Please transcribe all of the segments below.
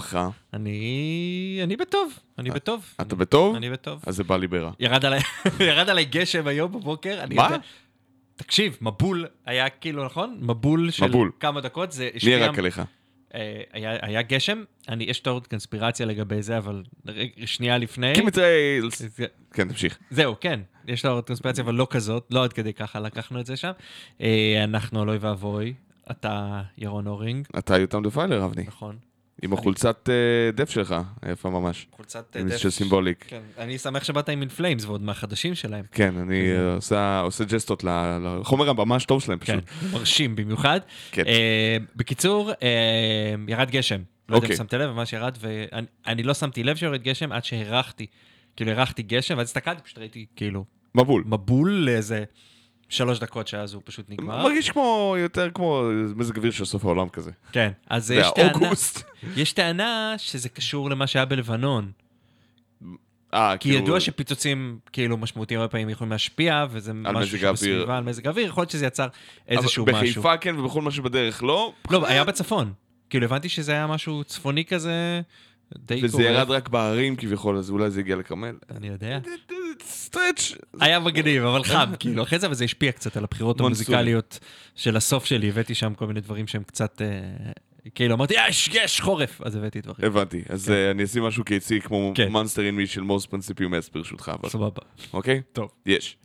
שלומך? אני... אני בטוב, אני בטוב. אתה בטוב? אני בטוב. אז זה בא לי ברע. ירד עליי, גשם היום בבוקר. מה? תקשיב, מבול היה כאילו, נכון? מבול של מבול. כמה דקות. זה מי השפיע- ירק עליך? אה, היה היה גשם, אני, יש תיאוריות קונספירציה לגבי זה, אבל שנייה לפני... כן, תמשיך. זהו, כן, יש תיאוריות קונספירציה, אבל לא כזאת, לא עד כדי ככה לקחנו את זה שם. אה, אנחנו, אלוהי ואבוי, אתה ירון אורינג, אתה יותם דפיילר, אבני. נכון? עם החולצת אה, דף שלך, יפה ממש. חולצת עם דף של סימבוליק. כן, אני שמח שבאת עם אינפלאמס ועוד מהחדשים שלהם. כן, אני איזה- אה, עושה- ג'סטות לחומר הממש טוב שלהם כן, פשוט. מרשים במיוחד. כן. אה, בקיצור, אה, ירד גשם. לא יודע אם אוקיי. שמת לב, ממש ירד, ואני אני לא שמתי לב שיורד גשם עד שהרחתי. כאילו, הרחתי גשם, ואז הסתכלתי, פשוט ראיתי כאילו מבול. מבול לאיזה שלוש דקות שאז הוא פשוט נגמר. מרגיש כמו, יותר כמו מזג אוויר של סוף העולם כזה. כן, אז יש טענה. יש טענה שזה קשור למה שהיה בלבנון. אה, כי כאילו- ידוע שפיצוצים כאילו משמעותיים הרבה פעמים יכולים להשפיע, וזה משהו. שבסביבה, על מזג האוויר, יכול להיות שזה יצר איזשהו משהו. בחיפה כן ובכל מה שבדרך לא. לא, היה בצפון. כאילו, הבנתי שזה היה משהו צפוני כזה, די וזה קורה. ירד רק בערים כביכול, אז אולי זה הגיע לכרמל. אני יודע. stretch. היה מגניב, אבל חם, כאילו, אחרי זה, אבל זה השפיע קצת על הבחירות. המוזיקליות של הסוף שלי, הבאתי שם כל מיני דברים שהם קצת, אה, כאילו, אמרתי, יש, יש, חורף, אז הבאתי דברים. הבנתי, אז אה, אני אשים משהו קיצי כמו כן. Monster in Me של Mors Principium Est ברשותך, אבל סבבה. אוקיי? טוב. יש.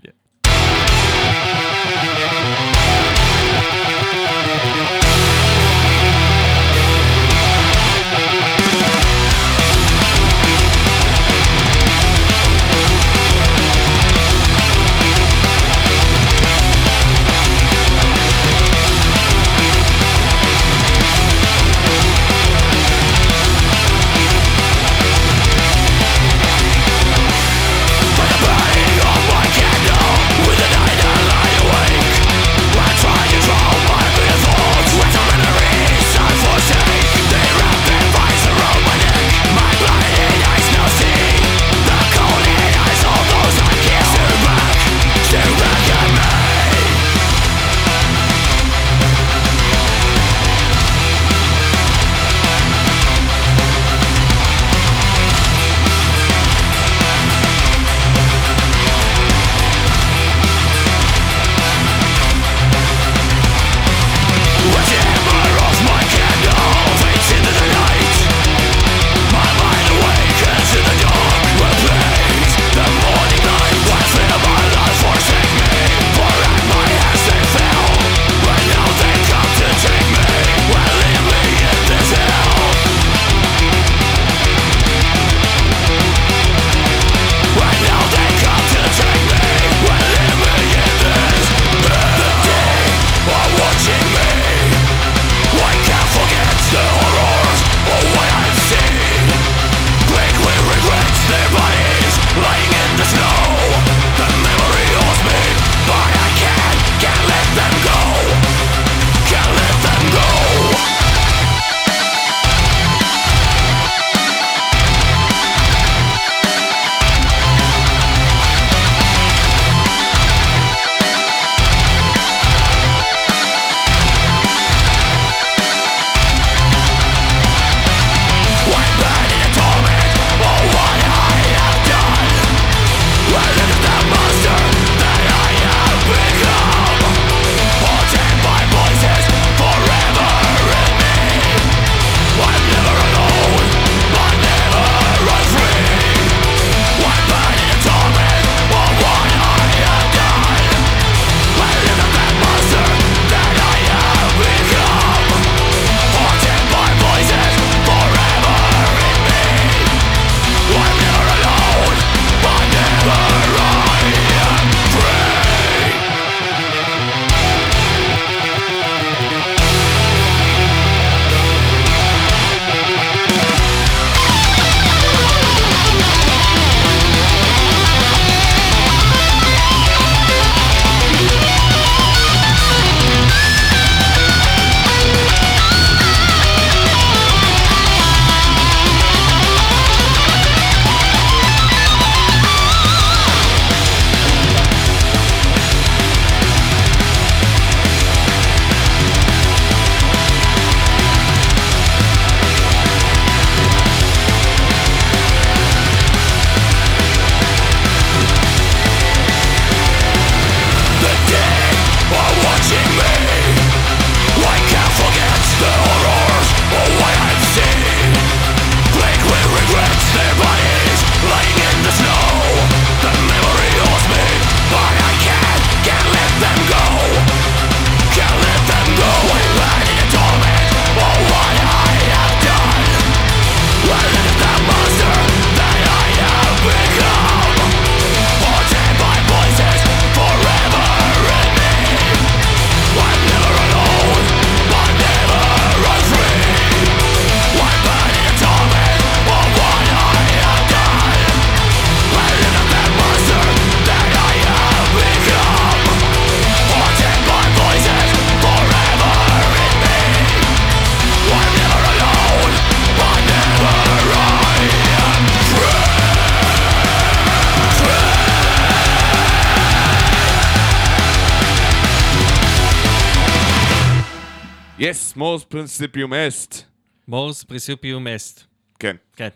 מורס פרינסיפיום אסט. מורס פריסיפיום אסט. כן. כן.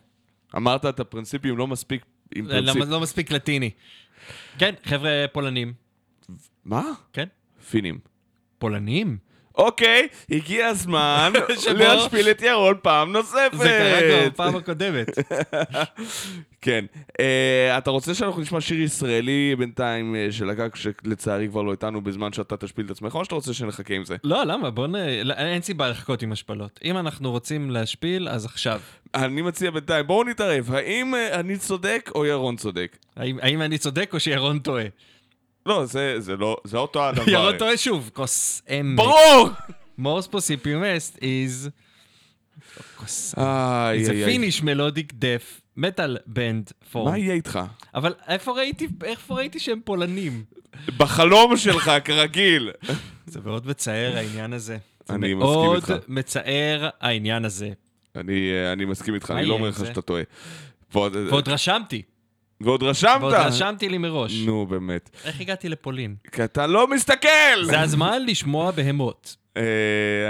אמרת את הפרינסיפיום לא מספיק עם לא, פרינציפ. לא מספיק לטיני. כן, חבר'ה פולנים. מה? כן. פינים. פולנים? אוקיי, הגיע הזמן להשפיל את ירון פעם נוספת. זה קרה כבר בפעם הקודמת. כן. אה, אתה רוצה שאנחנו נשמע שיר ישראלי בינתיים אה, של הגג, שלצערי כבר לא איתנו בזמן שאתה תשפיל את עצמך, או שאתה רוצה שנחכה עם זה? לא, למה? בוא נ... לא, אין סיבה לחכות עם השפלות. אם אנחנו רוצים להשפיל, אז עכשיו. אני מציע בינתיים, בואו נתערב, האם אה, אני צודק או ירון צודק? האם אני צודק או שירון טועה? לא, זה, זה לא, זה אותו הדבר. ירון טועה שוב, כוס אם. ברור! Mors Principium Est is... כוס... a, זה a. Finnish melodic death, metal band from. מה יהיה איתך? אבל איפה ראיתי, איפה ראיתי שהם פולנים? בחלום שלך, כרגיל. זה מאוד מצער העניין הזה. זה אני מסכים מאוד איתך. מצער העניין הזה. אני, אה, אני מסכים איתך, אני לא אומר לך זה? שאתה טועה. ועוד רשמתי, ועוד רשמת? ועוד רשמתי לי מראש. נו, באמת. איך הגעתי לפולין? כי אתה לא מסתכל! זה הזמן לשמוע בהמות. אה,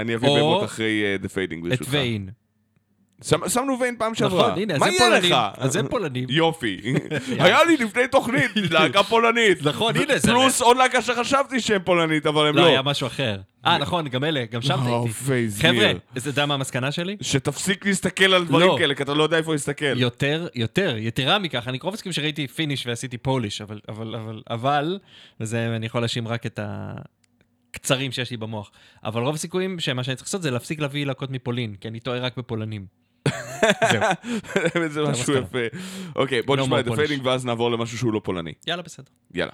אני אביא או- בהמות אחרי אה, The Fading את ברשותך. ויין. שמנו ויין פעם שעברה. נכון, הנה, מה זה יהיה פולנים. לך? אז זה פולנים. יופי. היה לי לפני תוכנית להקה פולנית. נכון, הנה, זה... פלוס עוד להקה שחשבתי שהם פולנית, אבל הם לא, לא. היה משהו אחר. אה, נכון, גם אלה, גם שם. פייזמיר. חבר'ה, אתה יודע מה המסקנה שלי? שתפסיק להסתכל על דברים לא. כאלה, כי אתה לא יודע איפה להסתכל. יותר, יותר, יתרה מכך, אני רוב הסיכויים שראיתי Finnish ועשיתי Polish, אבל, אבל, אבל, אבל, וזה, אני יכול להאשים רק את הקצרים שיש לי במוח, אבל רוב הסיכויים שמה שאני צריך לעשות זה להפסיק להביא להקות מפולין, כי אני טועה רק בפולנים. זהו, זה משהו. יפה. אוקיי, בוא נשמע את. Fading ואז נעבור למשהו שהוא לא פולני. יאללה, בסדר. יאללה.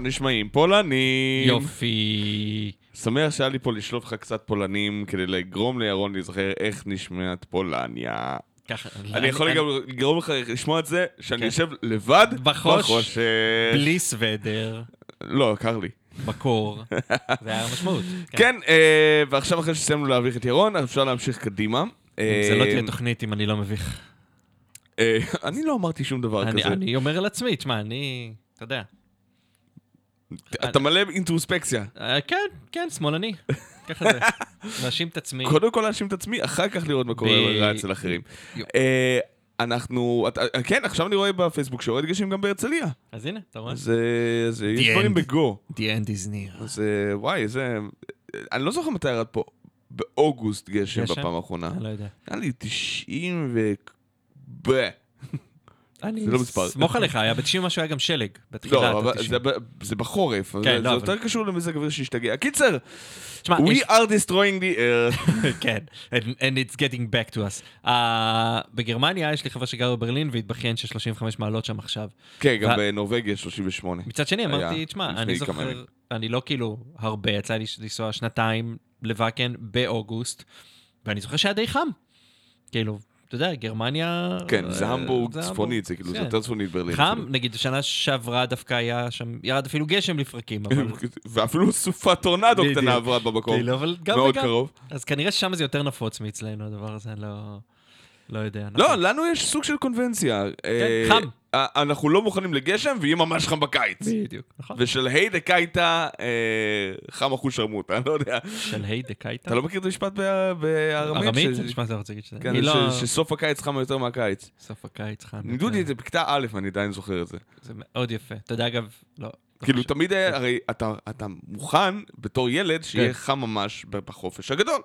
נשמעים פולנים. יופי. שמח שהיה לי פה לשלוף לך קצת פולנים כדי לגרום לירון להיזכר איך נשמעת פולניה. ככה. אני יכול גם לגרום לך לשמוע את זה, שאני כן. יושב לבד בחוש, בחושך. בלי סוודר, לא, קר לי. בקור. זה היה המשמעות. כן, אה, ועכשיו אחרי שסיימנו להביך את ירון, אפשר להמשיך קדימה. זה לא אה, תהיה תוכנית אם אני לא מביך. אה, אני לא אמרתי שום דבר אני- כזה. אני אומר על עצמי, תשמע, אני... אתה יודע. אתה מלא אינטרוספקציה. אה, כן, כן, שמאלני. ככה זה. להאשים את עצמי. קודם כל להאשים את עצמי, אחר כך לראות מה קורה רע אצל אחרים. אה, אנחנו, אה, כן, עכשיו אני רואה בפייסבוק שיורד גשם גם בהרצליה. אז הנה, אתה רואה? אז יש דברים. בגו. The end is near. אז וואי, איזה... אני לא זוכר מתי ירד פה באוגוסט גשם גשם? בפעם האחרונה. אני לא יודע. היה לי 90 ו... אני זה לא. סמוך עליך, היה ב-90 משהו, היה גם שלג. בתחילת לא, אבל ה-90. זה בחורף, כן, זה לא, יותר קשור למזג אוויר שהשתגע. קיצר, We are destroying the earth. כן, and, it's getting back to us. Uh, בגרמניה יש לי חבר שגר בברלין והתבכיין של 35 מעלות שם עכשיו. כן, גם בנורבגיה 38. מצד שני אמרתי, תשמע, אני זוכר. אני לא כאילו הרבה, יצא לי לנסוע שנתיים לוואקן באוגוסט, ואני זוכר שהיה די חם. כאילו, אתה יודע, גרמניה... כן, אה, זה המבורג צפונית, זה כאילו, זה כן. יותר צפונית ברלין. חם. נגיד שנה שעברה דווקא היה שם, ירד אפילו גשם לפרקים, אבל... ואפילו סופת טורנדו. קטנה עברה במקום. גם מאוד. קרוב. אז כנראה ששם זה יותר נפוץ מאצלנו, הדבר הזה, לא... לא יודע. לא, נכון. לנו יש סוג של קונבנציה. אה, חם. אה, אנחנו לא מוכנים לגשם, ויהיה ממש חם בקיץ. בדיוק, נכון. ושל היי דקייתא אה, חם אחוז שרמוטה, אני לא יודע. של היי דקייתא? אתה לא מכיר את המשפט בארמית? ארמית? זה נשמע שאתה רוצה להגיד שזה. כן, אני לא... שסוף הקיץ חם יותר מהקיץ. סוף הקיץ חם. לימדו אותי. את זה בכיתה א', ואני עדיין זוכר את זה. זה מאוד יפה. אתה יודע, אגב, לא... לא כאילו. תמיד היה, הרי אתה, מוכן בתור ילד שיהיה כן. חם ממש בחופש הגדול.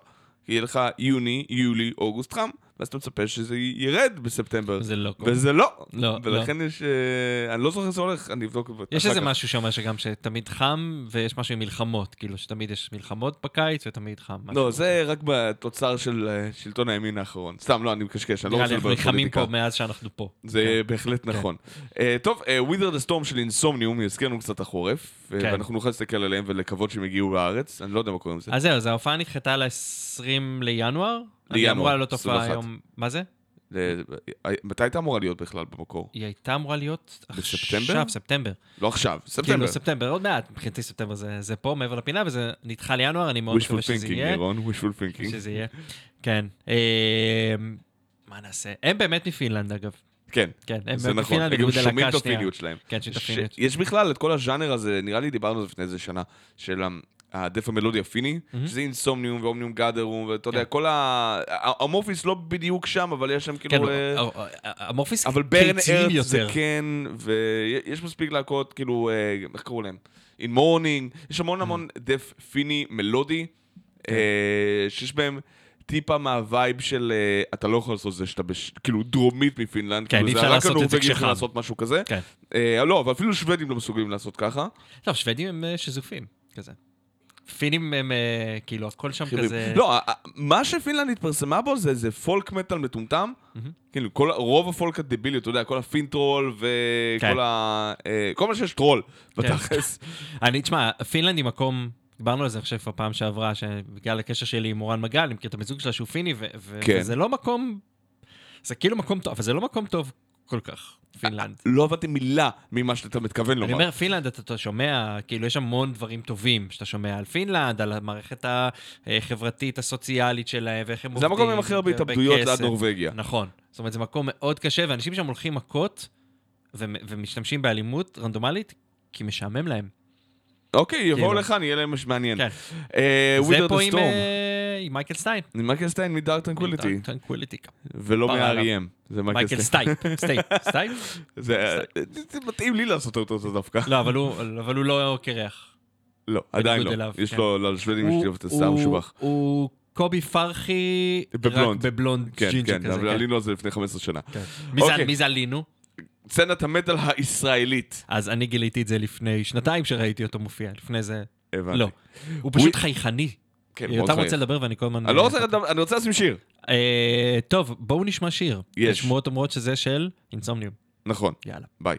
יהיה לך יוני, יולי, אוגוסט חם. ואז אתה מצפה שזה ירד בספטמבר. זה לא קורה. וזה לא. לא, ולכן יש... אה, אני לא זוכר איך זה הולך, אני אבדוק. יש איזה. משהו שאומר שגם שתמיד חם, ויש משהו עם מלחמות, כאילו שתמיד יש מלחמות בקיץ ותמיד חם. לא, זה רק בתוצר של אה, שלטון הימין האחרון. סתם, לא, אני מקשקש, אני לא נראה רוצה לי אנחנו לדבר נלחמים פוליטיקה. פה מאז שאנחנו פה. זה בהחלט כן. נכון. אה, טוב, ווית'ר דה סטורם של אינסומניום יזכיר לנו קצת החורף, כן. ואנחנו נוכל להסתכל עליהם ולקוות שהם יגיעו לארץ, אני לא יודע מה קורה עם זה. אז זהו, אז ההופעה נדחתה ל-20 לינואר. אני לינואר, אמורה לעלות הופעה 21. היום... מה זה? זה- אה, מתי הייתה אמורה להיות בכלל במקור? היא הייתה אמורה להיות בספטמבר? עכשיו, ספטמבר. לא עכשיו, ספטמבר. כאילו, ספטמבר, עוד מעט. מבחינתי ספטמבר זה זה פה, מעבר לפינה, וזה נדחה לינואר, אני מאוד מקווה שזה יהיה. לירון, wishful thinking. שזה יהיה. כן. אה, מה נעשה? הם באמת מפינלנד, אגב. כן, כן, הם זה נכון. הם גם שומעים את. הפיניות שלהם. כן, ש-. יש בכלל את כל הז'אנר הזה, נראה לי דיברנו על זה לפני איזה שנה, של ה- הדף המלודי הפיני, שזה אינסומניום ואומניום גאדרום, ואתה יודע, כן. כל ה... המורפיס לא בדיוק שם, אבל יש שם כן, כאילו... אה, אה, המורפיס אבל ברן ארץ זה יותר. כן, ויש מספיק להקות, כאילו, אה, איך קראו להם? In Morning, יש המון המון דף פיני מלודי, כן. אה, שיש בהם טיפה מהווייב של אה, אתה לא יכול לעשות זה שאתה בש- כאילו דרומית מפינלנד, כן, כאילו, אי זה רק את הנורבגים יכולים. לעשות משהו כזה. כן. אה, לא, אבל אפילו שוודים לא מסוגלים לעשות ככה. לא, שוודים הם אה, שזופים, כזה. פינים הם אה, כאילו, הכל שם כזה... לא, ה- ה- מה שפינלנד התפרסמה בו זה זה פולק מטאל מטומטם. כאילו, כל- רוב הפולק הדבילי, אתה יודע, כל ה Finntroll כן. וכל ה... אה, כל מה שיש טרול, בתכלס. אני, תשמע, פינלנד היא מקום, דיברנו על זה, אני חושב, בפעם שעברה, שבגלל הקשר שלי עם מורן מגל, אני מכיר את הבן זוג שלה שהוא פיני, ו- ו- כן. וזה לא מקום, זה כאילו מקום טוב, אבל זה לא מקום טוב כל כך, פינלנד. לא הבנתי מילה ממה שאתה מתכוון אני לומר. אומר, פינלנד, אתה, אתה שומע, כאילו, יש המון דברים טובים שאתה שומע על פינלנד, על המערכת החברתית, הסוציאלית שלהם, ואיך הם זה עובדים. המקום עם הכי הרבה והרבה התאבדויות. ליד נורבגיה. נכון. זאת אומרת, זה מקום מאוד קשה, ואנשים שם הולכים מכות ו- ומשתמשים באלימות רנדומלית, כי משעמם להם. אוקיי, יבואו כאילו. לכאן, יהיה להם מש- מעניין. כן. אה, זה פה עם. אה, עם מייקל סטיין. עם מייקל סטיין מ Dark Tranquillity. Tranquillity. ולא. מה-R.E.M. זה מייקל. סטייפ. סטייפ. סטייפ? זה מתאים לי לעשות אותו דווקא. לא, אבל הוא- לא קירח. לא, עדיין לא. יש כן. לו, לשוודים יש הוא- לו את השיער הוא- משובח. הוא קובי פרחי, בבלונד. בבלונד כן, ג'ינג'י כן, כזה. אבל עלינו על זה לפני 15 שנה. כן. אוקיי. מי זה עלינו? סצנת המטאל הישראלית. אז אני גיליתי את זה לפני שנתיים שראיתי אותו מופיע. לפני זה... הבנתי. לא. הוא פשוט חייכני. כן, מאוד אתה חייך. רוצה לדבר ואני כל הזמן... אני לא רוצה לדבר, אני רוצה לשים שיר. אה, טוב, בואו נשמע שיר. יש. שמועות אומרות שזה של אינסומניום. נכון, יאללה. ביי.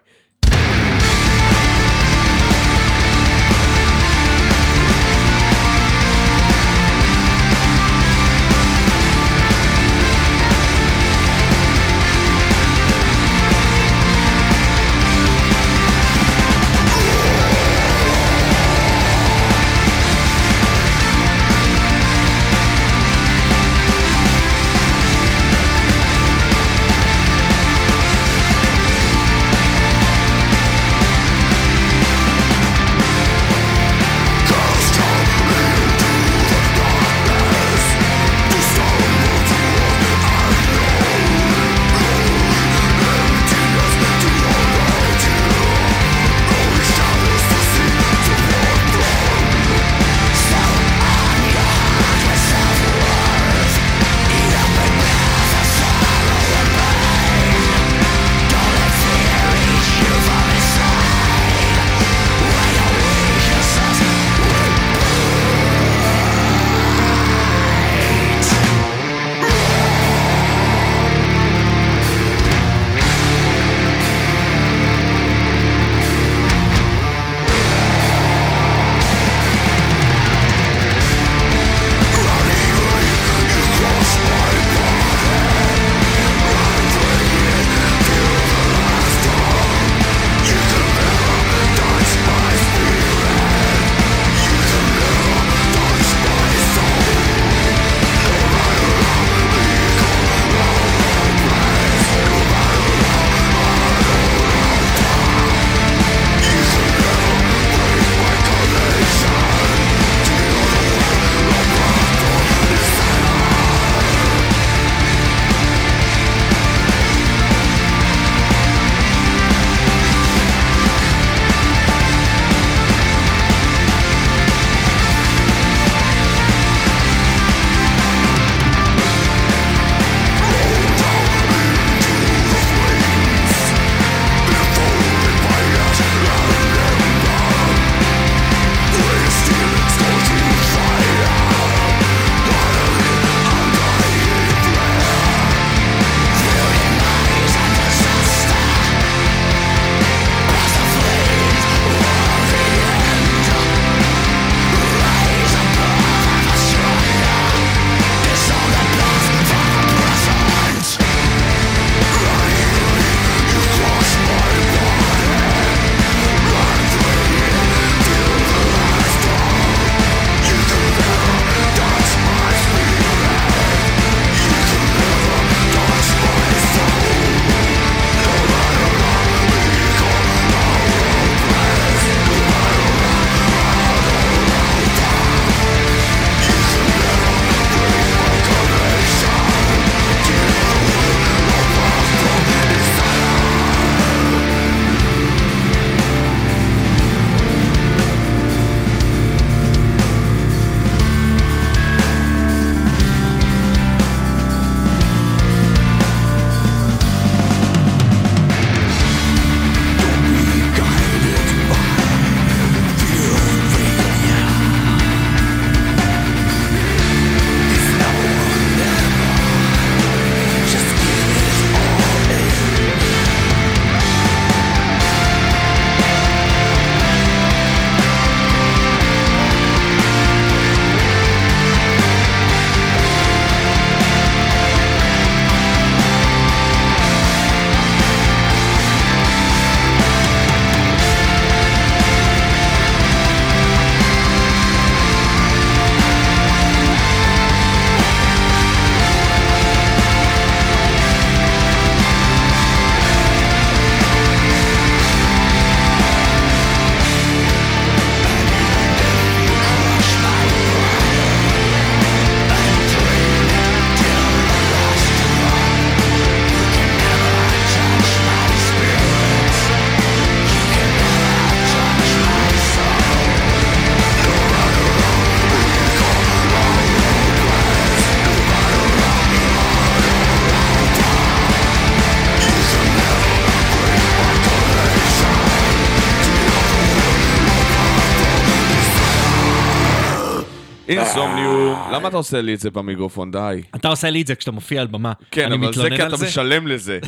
למה אתה עושה לי את זה במיקרופון? די. אתה עושה לי את זה כשאתה מופיע על במה. כן, אבל זה כי אתה? משלם לזה.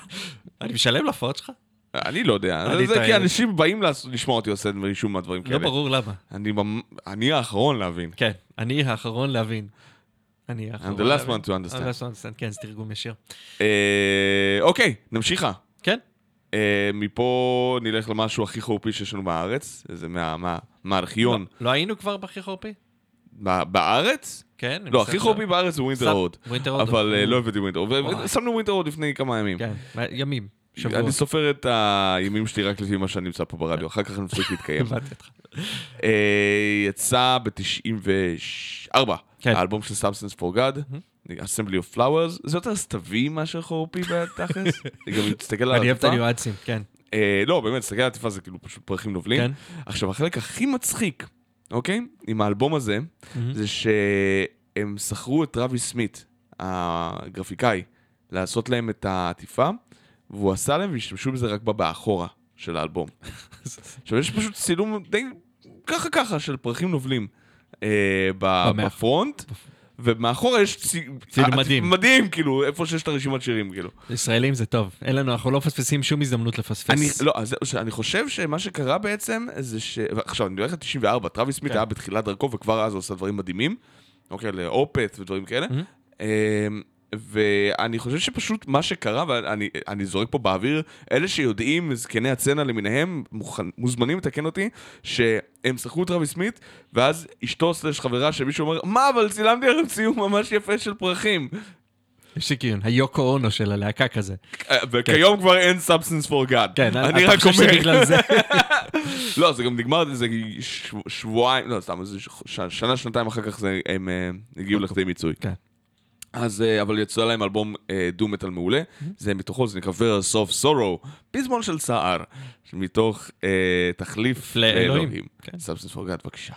אני משלם להפרעות שלך? אני לא יודע. זה. כי אנשים באים לשמוע אותי עושה משום מה דברים לא כאלה. ברור למה. אני האחרון להבין. כן, אני האחרון להבין. אני האחרון I'm the last one to understand. I'm the last one to understand, כן, זה תרגום ישיר. אה, אוקיי, נמשיכה. כן, אה, מפה נלך למשהו הכי חורפי שיש לנו בארץ, זה מה- מה- מהארכיון. לא- לא היינו כבר בהכי חורפי? ב- בארץ? כן. לא, הכי חורפי בארץ זה Winterhorde. Winterhorde. אבל אה, לא הבאתי Winterhorde. וואי. ושמנו Winterhorde לפני כמה ימים. כן, ימים, שבוע. אני סופר את הימים שלי רק לפי מה שאני נמצא פה ברדיו, אחר כך אני מפסיק להתקיים. אה, יצא ב-94, כן. האלבום של Substance for God, Assembly of Flowers, זה יותר סתווי מאשר חורפי בתכלס. אני גם מסתכל על אני אוהב את העטיפה. הניואנסים, כן. אה, לא, באמת, תסתכל על העטיפה זה כאילו פשוט פרחים נובלים. כן. עכשיו, החלק הכי מצחיק, אוקיי? עם האלבום הזה, זה שהם שכרו את רבי סמית, הגרפיקאי, לעשות להם את העטיפה, והוא עשה להם והשתמשו בזה רק באחורה של האלבום. עכשיו, יש פשוט צילום די ככה ככה של פרחים נובלים אה. בפרונט. ומאחורה יש צי... צילום אה, מדהים. מדהים, כאילו, איפה שיש את הרשימת שירים, כאילו. ישראלים זה טוב. אין לנו, אנחנו לא מפספסים שום הזדמנות לפספס. אני, לא, אז שאני חושב שמה שקרה בעצם זה ש... עכשיו, אני הולך ל-94, טרוויס סמית כן. היה בתחילת דרכו וכבר אז הוא עושה דברים מדהימים, אוקיי, ל Opeth ודברים כאלה. אמ, ואני חושב שפשוט מה שקרה, ואני אני זורק פה באוויר, אלה שיודעים, זקני הסצנה למיניהם, מוכן, מוזמנים לתקן אותי, שהם שכרו את טרוויס סמית, ואז אשתו slash חברה של מישהו אומר, מה, אבל צילמתי ערב ציור ממש יפה של פרחים. יש לי כאילו, היוקו אונו של הלהקה כזה. אה, וכיום כבר אין substance for God. כן, אני רק חושב אומר. שבגלל זה. לא, זה גם נגמר, זה שבועיים, לא, סתם, שנה, שנתיים אחר כך הם אה, הגיעו לכדי מיצוי. כן. אז, אה, אבל יצא להם אלבום אה, דו-מטאל מעולה, זה מתוכו, זה נקרא Verse of Sorrow, פזמון של סער, מתוך אה, תחליף לאלוהים. כן. Substance for בבקשה.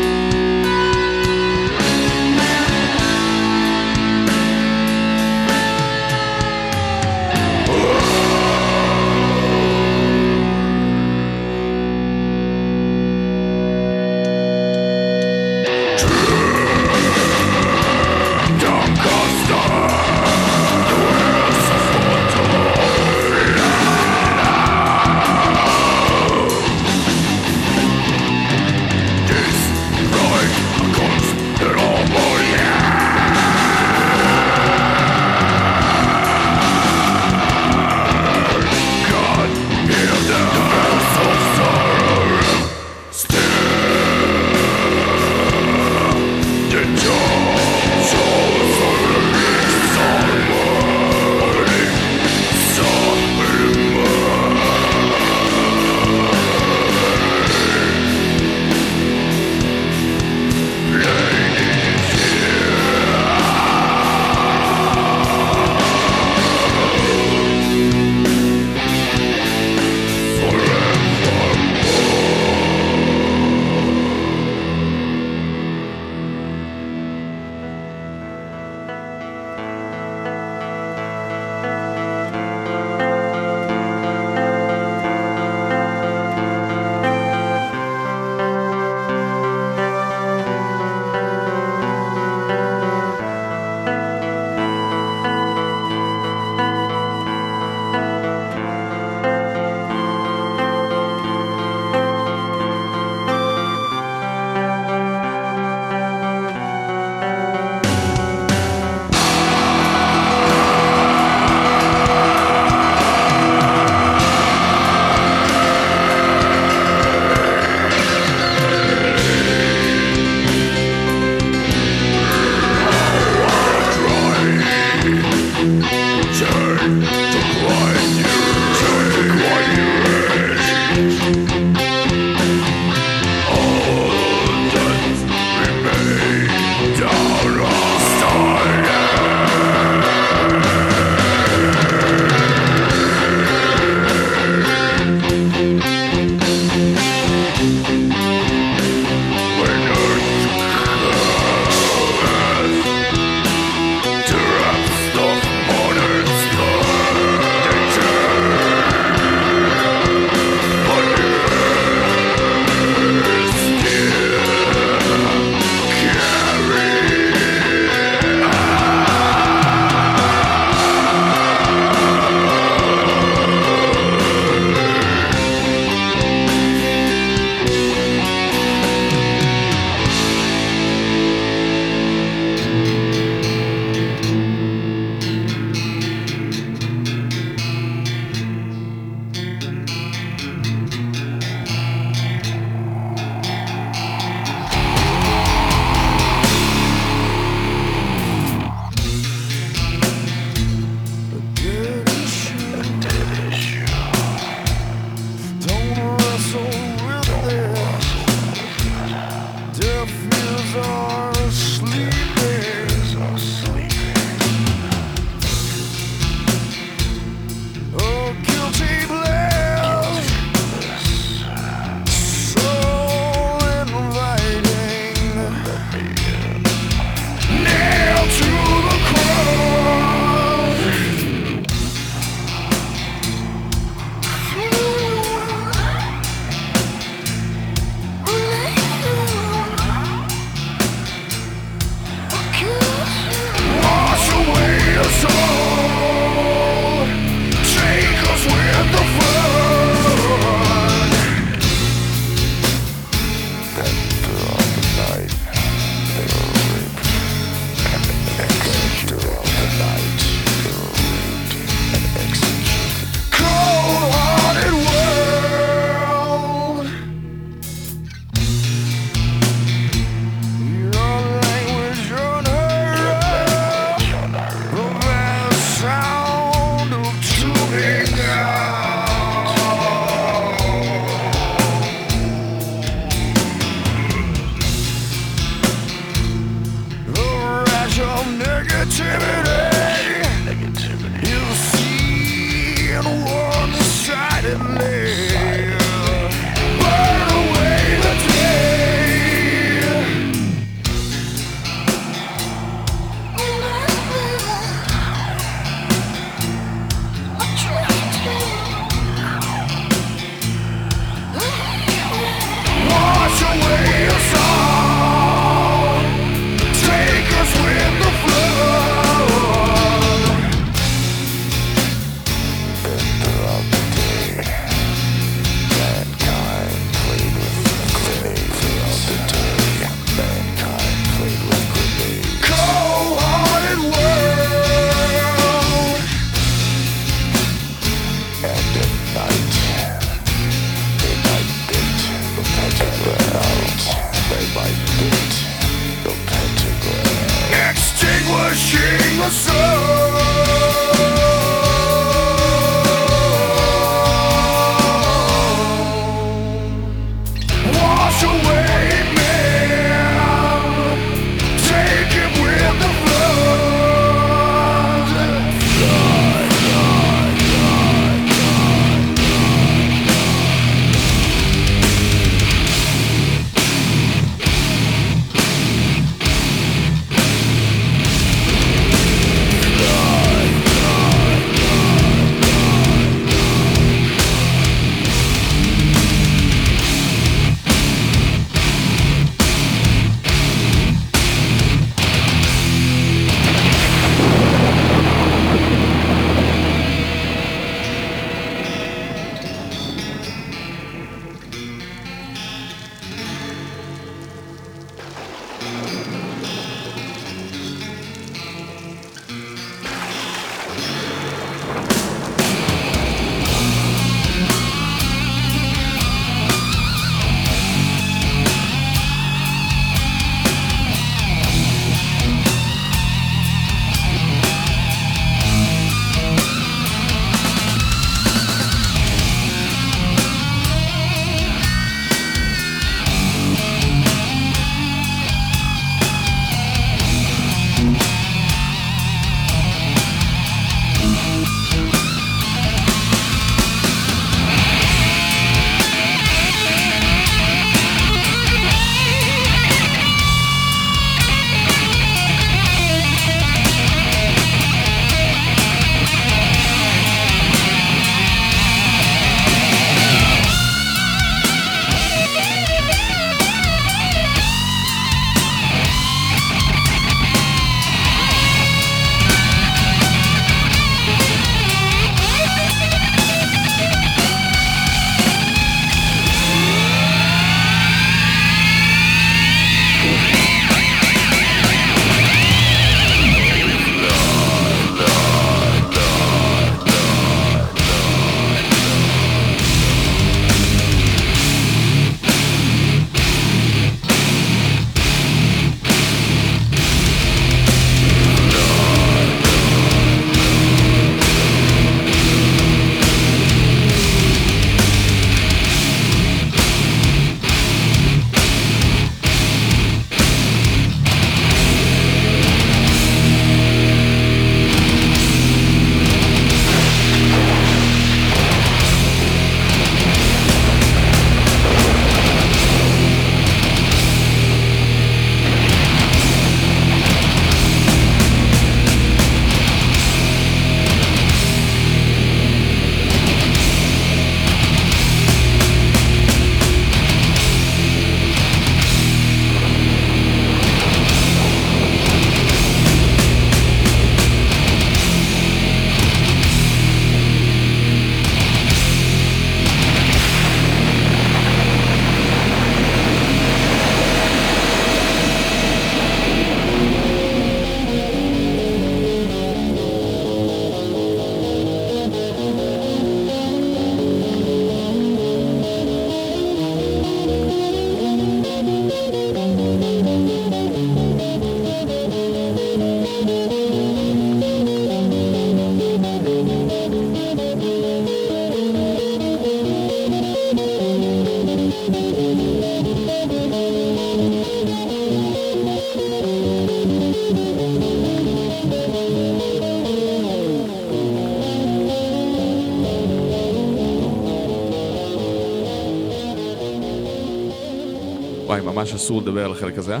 וואי, ממש אסור לדבר על החלק הזה, אה?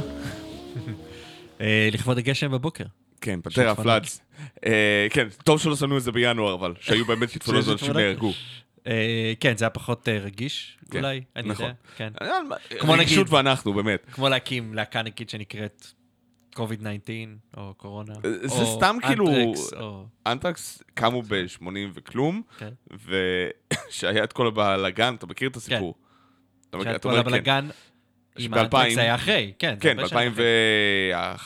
אה, לכבוד הגשם בבוקר. כן, שיטפונות. פלאדס. אה, כן, טוב שלא שמו את זה בינואר, אבל שהיו באמת שיטפונות שיטפונות? נהרגו. כן, זה היה פחות רגיש, כן, אולי, אני נכון. יודע. כן. אה, כמו רגישות נגיד- ואנחנו, באמת. כמו להקים להקה נגיד שנקראת COVID-19, או קורונה. זה סתם כאילו- אנטרקס, קמו ב-80 וכלום, כן. ושהיה את כל הבלאגן, אתה מכיר את הסיפור? אתה שהיה אתה כל אומר כן. עם שב- האנטרקס 2000 זה היה אחרי, כן. כן, הרבה שנים אחרי.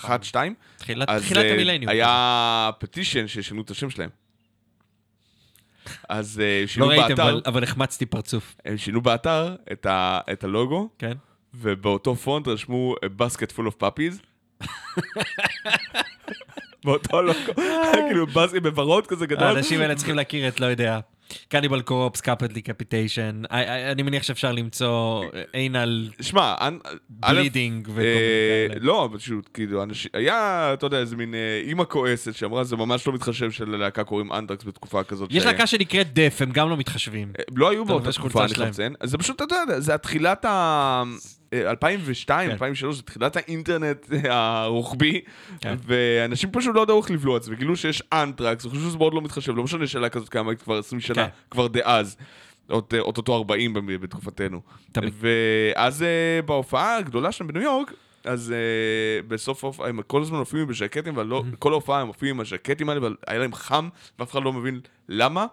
ב-2001-2002. תחילת אה, המילניום. היה פטישן שישנו את השם שלהם. אז אה, לא שינו ראיתם, באתר, אבל- אבל החמצתי פרצוף, הם שינו באתר את ה- את הלוגו, כן? ובאותו פונט רשמו a basket full of puppies. באותו לוגו, כאילו בסקט בוורוד כזה גדול. האנשים האלה צריכים להכיר את, לא יודע, קניבל קורפס, קאפט דיקפיטיישן, אני מניח שאפשר למצוא אינל שמע, אנ- א', בלידינג וכל אה, מיני כאלה. לא, פשוט, כאילו, היה, אתה יודע, איזה מין אה, אימא כועסת שאמרה, זה ממש לא מתחשב שללהקה קוראים אנטרקס בתקופה כזאת. יש ש- להקה שנקראת דף, הם גם לא מתחשבים. לא היו באותה תקופה, אני לציין. זה פשוט, אתה יודע, זה התחילת ה... אה, 2002, כן. 2003, זה תחילת האינטרנט הרוחבי, כן. ואנשים פשוט לא ידעו איך לבלוע את זה, וגילו שיש אנטרקס, וחשבו שזה מאוד לא מתחשב, לא משנה שאלה כזאת קיימת כבר 20 שנה, כן. כבר דאז. אה, אוטוטו 40 ב- בתקופתנו. ואז אה, בהופעה הגדולה שם בניו יורק, אז אה, בסוף ההופעה, הם כל הזמן מופיעים בז'קטים, אבל לא, כל ההופעה הם מופיעים עם הז'קטים האלה, והיה להם חם, ואף אחד לא מבין למה.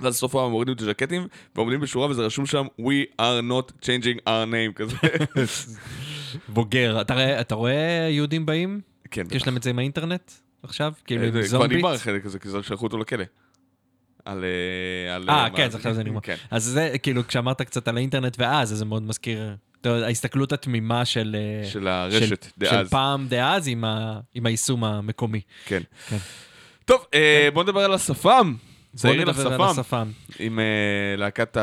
ואז בסוף ההופעה הם מורידים את הז'קטים, ועומדים בשורה וזה רשום שם We are not changing our name כזה. בוגר. אתה אתה רואה יהודים באים? כן, יש להם את זה עם האינטרנט עכשיו? כאילו עם זה כבר? נגמר החלק הזה, כי זה שלחו אותו לכלא. על... אה, אה, מה- כן, עכשיו זה נגמר. כן. אז זה, כאילו, כשאמרת קצת על האינטרנט ואז, אז זה מאוד מזכיר, ההסתכלות התמימה של... אה, של הרשת של דאז. פעם דאז עם ה- עם היישום המקומי. כן. כן. טוב, אה, בוא נדבר על השפם. צעיר לשפם. השפם. עם אה, להקת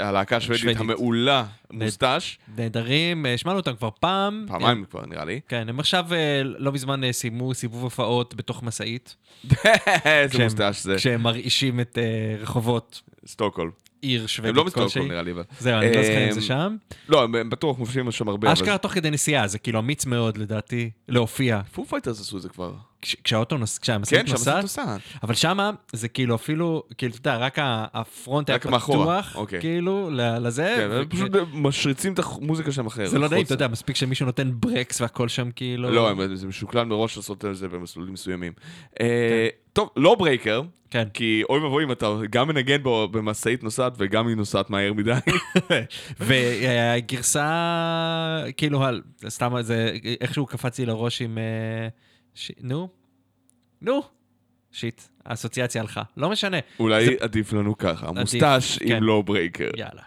הלהקה השוודית. המעולה, מוסטש. נהדרים, אה, שמענו אותם כבר פעם. פעמיים כבר, נראה לי. כן, הם עכשיו, אה, לא מזמן אה, סיימו סיבוב הופעות בתוך משאית. איזה Mustasch זה. כשהם מרעישים את אה, רחובות סטוקהולם. עיר הם שוודית לא כלשהי. מסטוקהולם נראה לי, אבל... זהו, אני לא זוכר אם זה אה, שם. לא, הם- הם בטוח מופיעים שם הרבה. אשכרה תוך כדי נסיעה, זה כאילו אמיץ מאוד לדעתי להופיע. Foo Fighters עשו את זה כבר. כש- כשהאוטו נוס... כשהמשאית כן, שם נוסעת, נוסעת. אבל שמה זה כאילו אפילו, כאילו, אתה יודע, רק ה front היה פתוח, אוקיי. כאילו, לזה. כן, ו- פשוט משריצים את המוזיקה שלהם אחרת. זה לא נעים. אתה יודע, מספיק שמישהו נותן ברקס והכל שם כאילו... לא, זה משוקלל מראש לעשות את זה במסלולים מסוימים. אה, טוב, Lawbreaker, כן. כי אוי ואבוי אם אתה גם מנגן בו במשאית נוסעת וגם היא נוסעת מהר מדי. והגרסה, כאילו, סתם זה, איכשהו קפץ לי לראש עם... אה, ש- נו? נו? שיט, האסוציאציה הלכה. לא משנה. אולי עדיף לנו ככה, Mustasch כן. עם Lawbreaker. יאללה.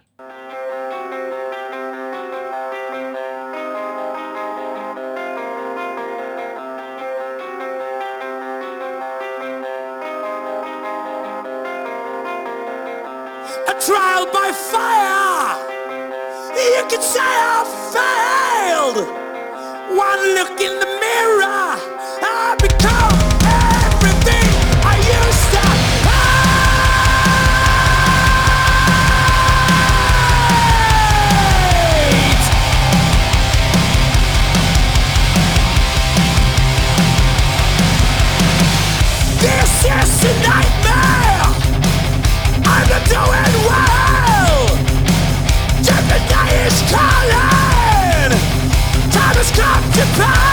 a trial by fire. You could say I failed. One look in the Ah.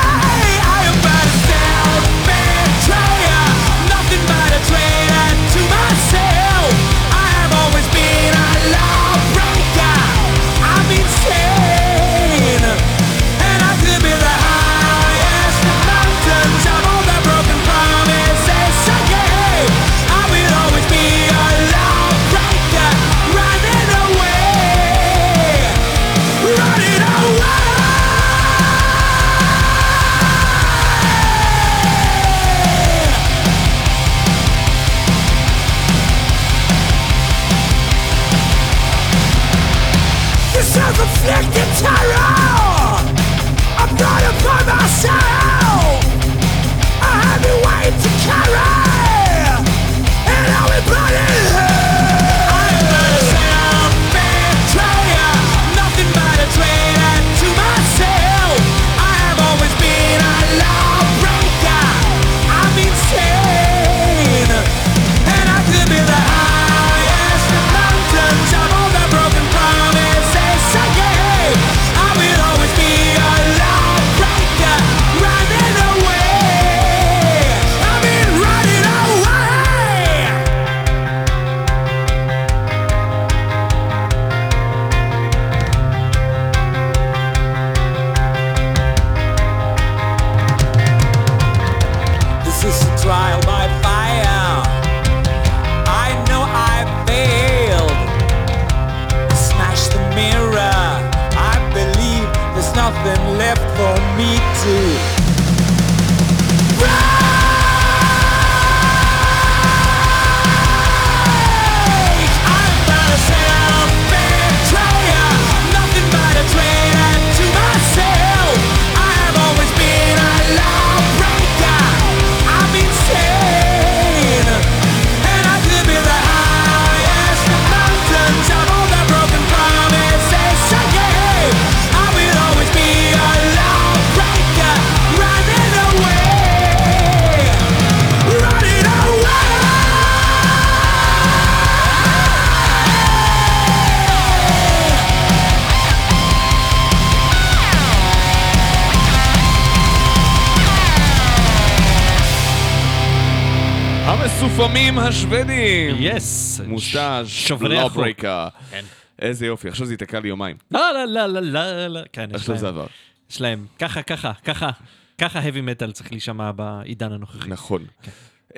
Mustasch שוברי החוק. Lawbreaker. כן. איזה יופי, עכשיו זה ייתקע לי יומיים. לא, לא, לא, לא, לא, לא. כן, יש עכשיו זה להם. עבר. יש להם. ככה, ככה, ככה. ככה heavy metal צריך להישמע בעידן הנוכחי. נכון.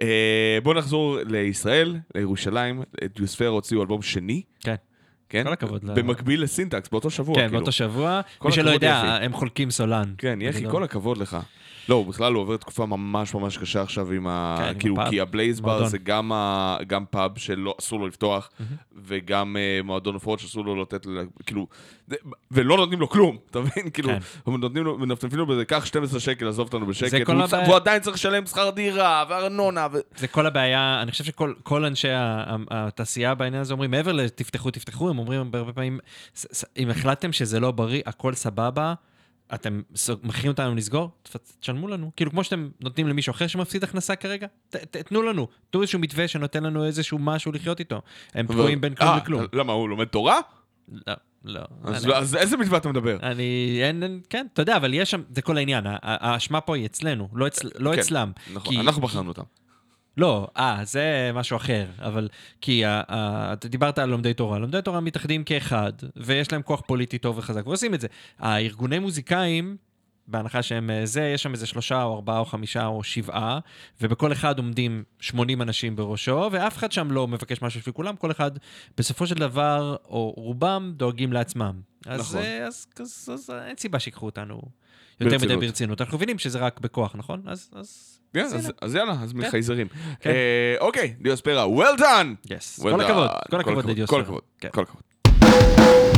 אה, בואו נחזור לישראל, לירושלים. דיוספירה הוציאו אלבום שני, כן. כן? כל הכבוד במקביל ל Syntax, באותו שבוע. כן, כאילו. באותו שבוע. מי שלא יודע, יחי. הם חולקים סולן. כן, יחי. כל הכבוד לך. לא, הוא בכלל הוא עובר תקופה ממש ממש קשה עכשיו עם ה... כן, עם כאילו, הפאב. כי ה Blaze בר. זה גם, ה... גם פאב שאסור לו לפתוח, וגם uh, מועדון הופעות שאסור לו לתת, כאילו, ולא נותנים לו כלום, אתה מבין? כאילו, כן. הם נותנים לו, מנפנפים לו בזה, קח 12 שקל, עזוב אותנו בשקט, כל והוא- הבעיה. והוא עדיין צריך לשלם שכר דירה, וארנונה, ו... זה כל הבעיה, אני חושב שכל כל אנשי התעשייה בעניין הזה אומרים, מעבר לתפתחו, תפתחו, הם אומרים הרבה פעמים, "ס- ס- אם החלטתם שזה לא בריא, הכל סבבה, אתם מכריחים אותנו לסגור, תשלמו לנו. כאילו, כמו שאתם נותנים למישהו אחר שמפסיד הכנסה כרגע, ת- ת- תנו לנו, תנו איזשהו מתווה שנותן לנו איזשהו משהו לחיות איתו. הם תקועים בין כלום אה, לכלום. למה, הוא לומד תורה? לא, לא. אז אני- אז איזה מתווה אתה מדבר? אני, אין, אין- כן, אתה יודע, אבל יש שם, זה כל העניין, האשמה פה היא אצלנו, לא אצל- לא כן, אצלם. נכון, כי- אנחנו בחרנו אותם. לא, אה, זה משהו אחר, אבל כי ה, ה, אתה דיברת על לומדי תורה, לומדי תורה מתאחדים כאחד, ויש להם כוח פוליטי טוב וחזק, ועושים את זה. הארגוני מוזיקאים, בהנחה שהם אה, זה, יש שם איזה שלושה או ארבעה או חמישה או שבעה, ובכל אחד עומדים 80 אנשים בראשו, ואף אחד שם לא מבקש משהו בשביל כולם, כל אחד בסופו של דבר, או רובם, דואגים לעצמם. אז, נכון. אה, אז, אז, אז, אז אין סיבה שיקחו אותנו יותר מדי. ברצינות. אנחנו מבינים שזה רק בכוח, נכון? אז... אז... כן, אז יאללה, אז מחייזרים. כן. אה, אוקיי, דיוספרה, well done! כל. הכבוד, כל הכבוד לדיוספרה. כל הכבוד, כן. כל הכבוד.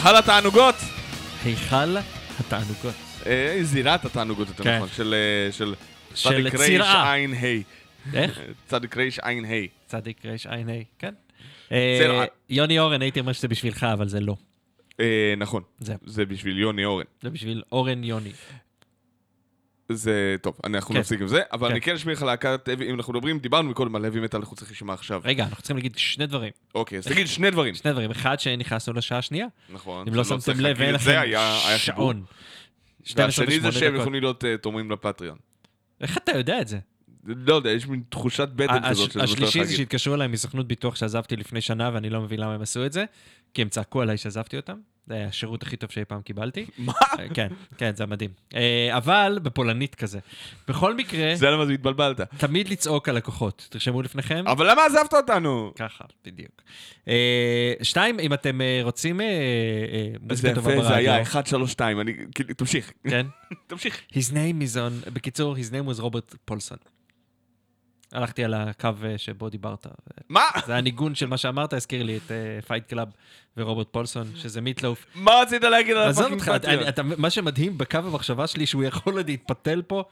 היכל התענוגות! היכל התענוגות. אה, זירת התענוגות, יותר כן. נכון, של אה, של של צדיק ריש צירעה. עין ה'. איך? צדיק ריש עין ה'. צדיק רע"ה, כן. אה, בסדר. יוני אורן, הייתי אומר שזה בשבילך, אבל זה לא. אה, נכון. זה בשביל יוני אורן. זה בשביל אורן יוני. זה טוב, אנחנו כן. נפסיק עם זה, אבל כן. אני כן אשמיע לך להקת, heavy- אם אנחנו מדברים, דיברנו מקודם על heavy metal, אנחנו צריכים לשמוע עכשיו. רגע, אנחנו צריכים להגיד שני דברים. אוקיי, אז תגיד שני דברים. שני דברים. אחד, שנכנסנו לשעה השנייה. נכון. אם לא שלא שמתם לב, אין לכם היה- היה. שעון. 12 והשני זה שהם. יכולים להיות אה, תורמים לפטריון. איך אתה יודע את זה? לא יודע, יש מין תחושת בטן כזאת הולך השלישי זה. שהתקשרו אליי מסוכנות ביטוח שעזבתי לפני שנה, ואני לא מבין למה הם עשו את זה, כי הם צעקו עליי שעזבתי אותם. זה השירות הכי טוב שאי פעם קיבלתי. מה? אה, כן, כן, זה מדהים. אה, אבל בפולנית כזה. בכל מקרה, זה למה זה התבלבלת. תמיד לצעוק על לקוחות. תרשמו לפניכם. אבל למה עזבת אותנו? ככה, בדיוק. אה, שתיים, אם אתם רוצים זה מוזיקה טובה יפה, זה היה ברדיו. 1, 3, 2, אני, כאילו, תמשיך, כן? תמשיך. His name is on, בקיצור, his name was Robert Paulson. הלכתי על הקו אה, שבו דיברת. מה? זה הניגון של מה שאמרת, הזכיר לי את Fight Club ו Robert Paulson, שזה Meat Loaf. מה רצית להגיד על ה fucking? אתה- מה שמדהים בקו המחשבה שלי, שהוא יכול עוד להתפתל פה,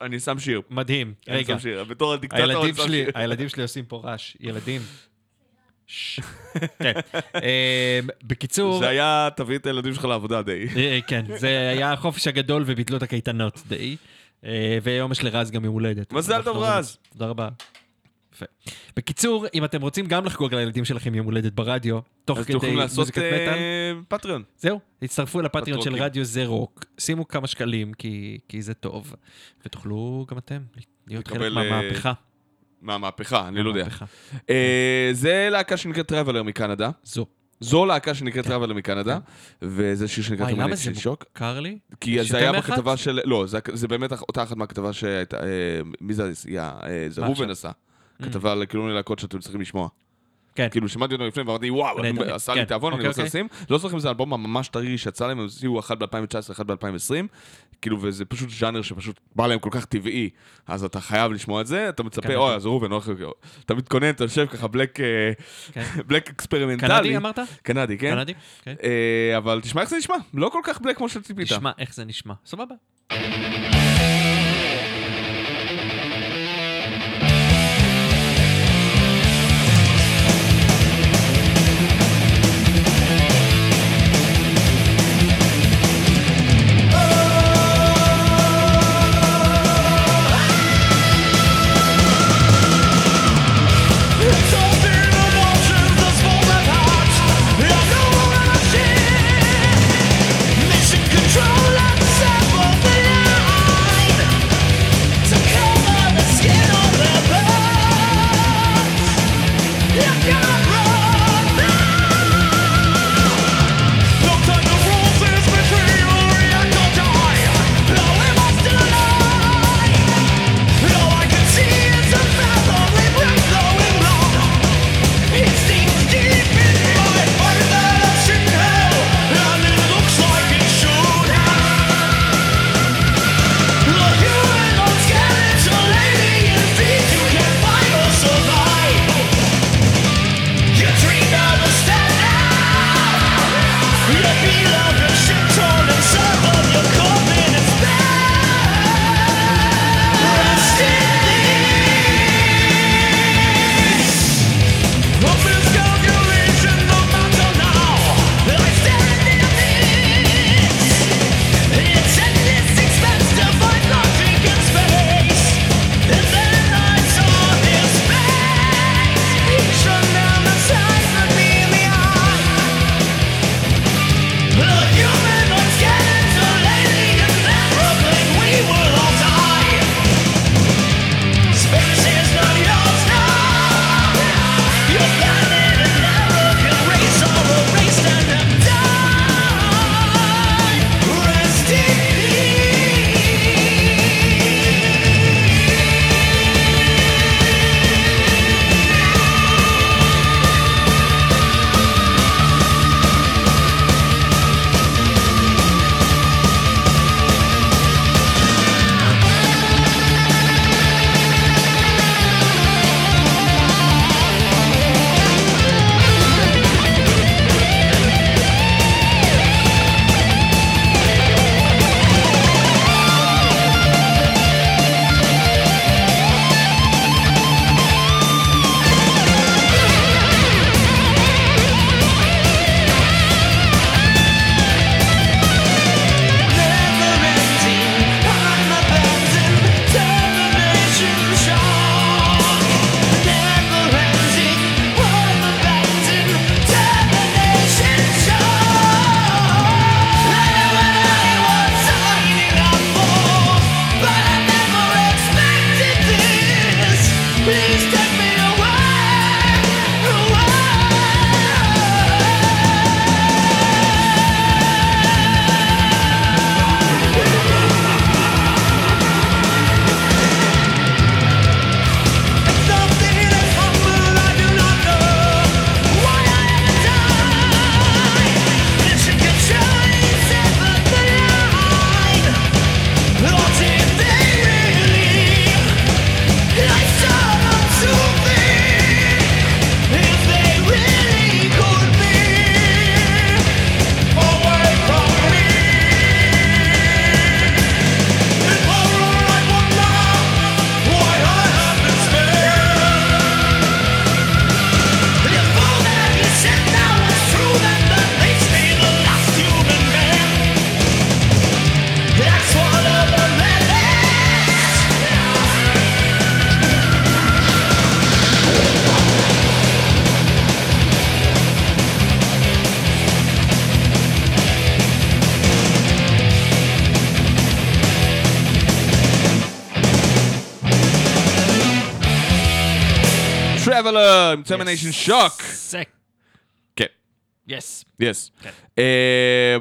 אני שם שיר. מדהים. אני רגע, שם שיר. בתור הדיקטטור אני שם שלי, שיר. הילדים שלי עושים פה רעש. ילדים. כן. אה, בקיצור, זה היה, תביא את הילדים שלך לעבודה די. אה, כן, זה היה החופש הגדול וביטלו את הקייטנות די. אה, והיום יש לרז גם יום הולדת. מזל טוב, רז. תודה רבה. יפה. בקיצור, אם אתם רוצים גם לחגוג לילדים שלכם יום הולדת ברדיו, תוך אז כדי מוזיקת מטאל, אה, Patreon. זהו, הצטרפו ל Patreon של. רדיו זה רוק, שימו כמה שקלים כי, כי זה טוב, ותוכלו גם אתם להיות חלק אה, מהמהפכה. מהמהפכה, אני לא יודע. אה, זה להקה שנקראת Traveler מקנדה. זו. זו להקה שנקראת Traveler מקנדה, וזה שיר שנקרא Termination Shock. מוכר לי? כי זה היה? בכתבה של... לא, זה- זה באמת אותה אחת מהכתבה שהייתה... אה, מי זה? אה, זה ראובן? עשה. כתבה על כאילו להקות שאתם צריכים לשמוע. כן. כאילו שמעתי אותו לפני ואמרתי וואו. עשה לי כן, תיאבון, אני אוקיי, רוצה אוקיי. לשים. לא זוכר אם זה האלבום הממש טרי שיצא להם, הם הוציאו אחד ב-2019, אחד ב-2020. כאילו, וזה פשוט ז'אנר שפשוט בא להם כל כך טבעי. אז אתה חייב לשמוע את זה, אתה מצפה, קנדי. אוי, אז ראובן. אתה מתכונן, אתה יושב ככה black... אה, כן. אקספרימנטלי. קנדי אמרת? קנדי, כן. קנדי? כן. אבל תשמע איך זה נשמע, לא כל כך black כמו שציפית. נשמע איך זה נשמע. סבבה. Termination Shock. כן, yes. yes. כן. אה,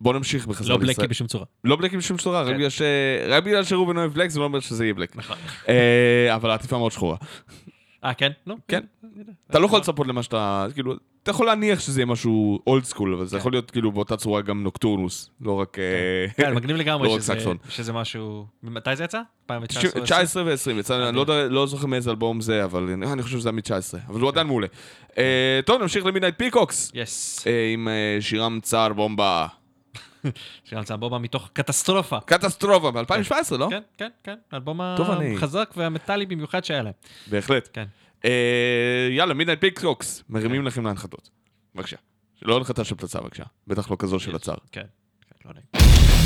בוא נמשיך בחזרה לא בלקי לישראל. בשום צורה. לא בלקי בשום צורה, רק כן. בגלל שראובן אוהב black זה לא אומר שזה יהיה black. נכון. אה, אבל העטיפה מאוד שחורה. אה, כן? נו. כן. אתה לא יכול לצפות למה שאתה, כאילו, אתה יכול להניח שזה יהיה משהו old school, אבל זה יכול להיות כאילו באותה צורה גם Nocturnus, לא רק... אה, כן, מגניב לגמרי לא שזה- משהו... מתי זה יצא? 2019? 19 ו-20, יצא, אני לא לא זוכר מאיזה אלבום זה, אבל אני- חושב שזה היה מ-19, אבל הוא עדיין מעולה. אה, טוב, נמשיך ל Midnight Peacocks, yes. עם אה, שירם Tsar Bomba. שירם Tsar Bomba מתוך קטסטרופה. קטסטרופה, ב-2017, לא? כן, כן, כן. האלבום אני- החזק והמטאלי במיוחד שהיה להם. בהחלט. כן. אה, יאללה, Midnight Peacocks, מרימים לכם להנחתות. בבקשה. לא הנחתה של פצצה, בבקשה. בטח לא כזו של הצאר. כן. כן, לא יודע.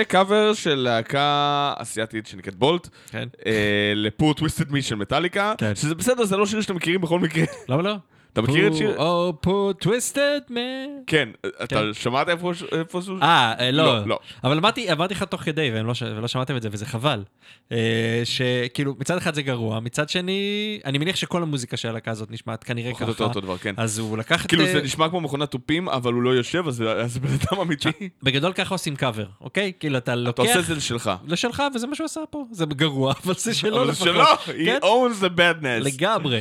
זה קאבר של להקה אסיאתית שנקראת בולט, כן. אה, ל Poor Twisted Me של מטאליקה, כן. שזה בסדר, זה לא שיר שאתם מכירים בכל מקרה. למה לא? אתה מכיר את שיר? או Poor Twisted Me. כן, אתה שמעת שהוא? אה, אה, לא. לא, לא. אבל אמרתי, לך תוך כדי, ולא, ש- ולא שמעתם את זה, וזה חבל. אה, שכאילו, מצד אחד זה גרוע, מצד שני, אני מניח שכל המוזיקה של הלהקה הזאת נשמעת כנראה פחות או ככה. אותו דבר, כן. אז הוא לקח את... כאילו אה, זה נשמע כמו מכונת תופים, אבל הוא לא יושב, אז זה- בן אדם אמיתי. בגדול ככה עושים קאבר, אוקיי? כאילו, אתה אתה לוקח... עושה את זה לשלך. לשלך, וזה מה שהוא עשה פה. זה גרוע, אבל זה שלו אבל לפחות. זה שלו, כן? he owns the badness. לגמרי.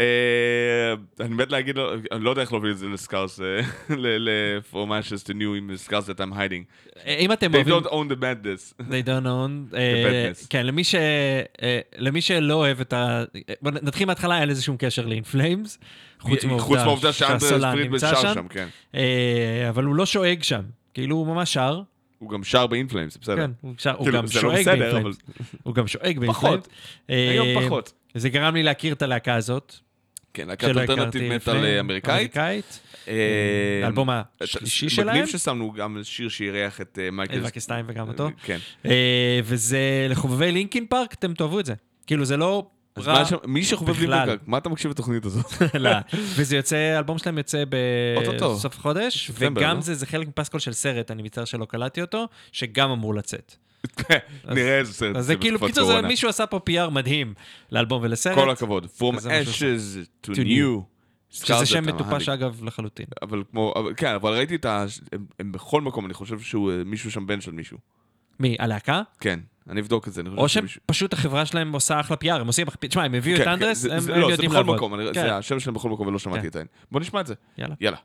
אה, אני מת להגיד לו, אני לא יודע איך להוביל את זה ל Scars, אה, ל-From Ashes to New עם Scars That I'm Hiding. אה, אם אתם They אוהבים... don't own the badness. They don't own. badness. כן, למי שלא אוהב את ה... נתחיל מההתחלה, אין לזה שום קשר ל In Flames. חוץ מהעובדה שאנדרס שהסולן פרידן נמצא שר שם, כן. אבל הוא לא שואג שם. כאילו, הוא ממש שר. הוא גם שר ב In Flames, בסדר. כן, הוא שר- הוא כאילו, גם זה לא שואג ב In Flames. הוא גם שואג ב In Flames. פחות. היום פחות. זה גרם לי להכיר את הלהקה הזאת. כן, להקת alternative metal לפני, אמריקאית. אמריקאית. אה, האלבום את- השלישי שלהם. מגניב ששמנו גם שיר שאירח את אה, מייקל... וקסטיין וגם אותו. כן. אה, וזה לחובבי Linkin Park, אתם תאהבו את זה. כאילו, זה לא רע. שם- מי שחובב בכלל. ליברקאק, מה אתה מקשיב לתוכנית הזאת? לא. וזה יוצא, האלבום שלהם יוצא. בסוף החודש, וגם לא? זה חלק מפסקול של סרט, אני מצטער שלא קלטתי אותו, שגם אמור לצאת. נראה איזה סרט. אז זה כאילו, בקיצור, זה. מישהו עשה פה PR מדהים לאלבום ולסרט, כל הכבוד. From ashes to new. שזה שם מטופש. אגב לחלוטין. אבל כמו, אבל- כן, אבל ראיתי את ה... הם- הם בכל מקום, אני חושב שהוא אה, מישהו שם בן של מישהו. מי, הלהקה? כן, אני אבדוק את זה. או שפשוט החברה שלהם עושה אחלה PR, הם עושים, תשמע, הם הביאו כן, את כן, אנדרס, זה- הם זה- הם לא, זה יודעים בכל לעבוד. מקום, כן, זה השם שלהם בכל מקום ולא שמעתי כן. עדיין. בוא נשמע את זה. יאללה.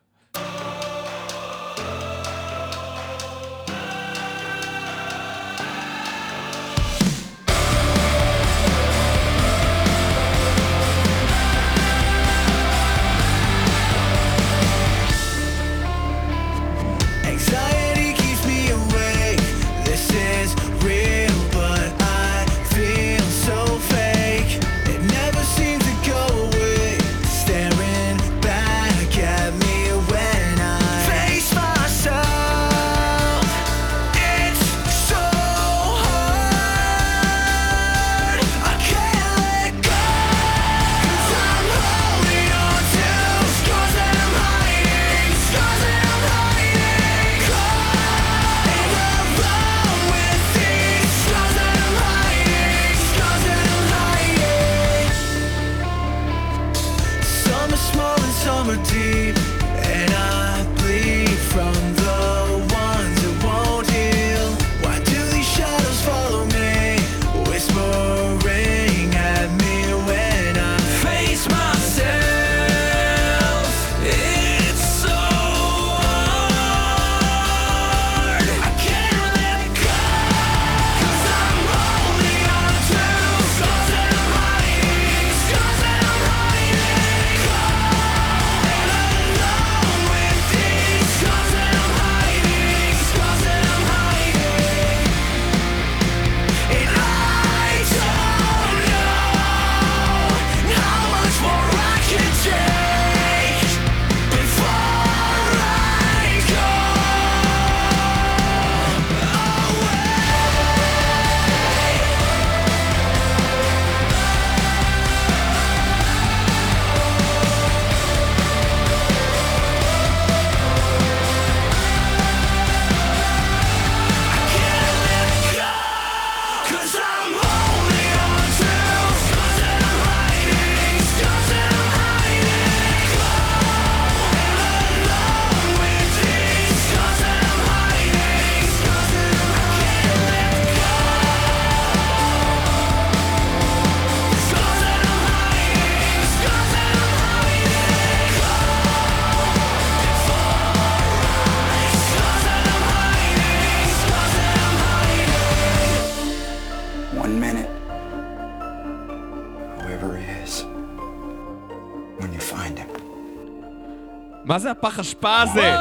מה זה הפח אשפה הזה?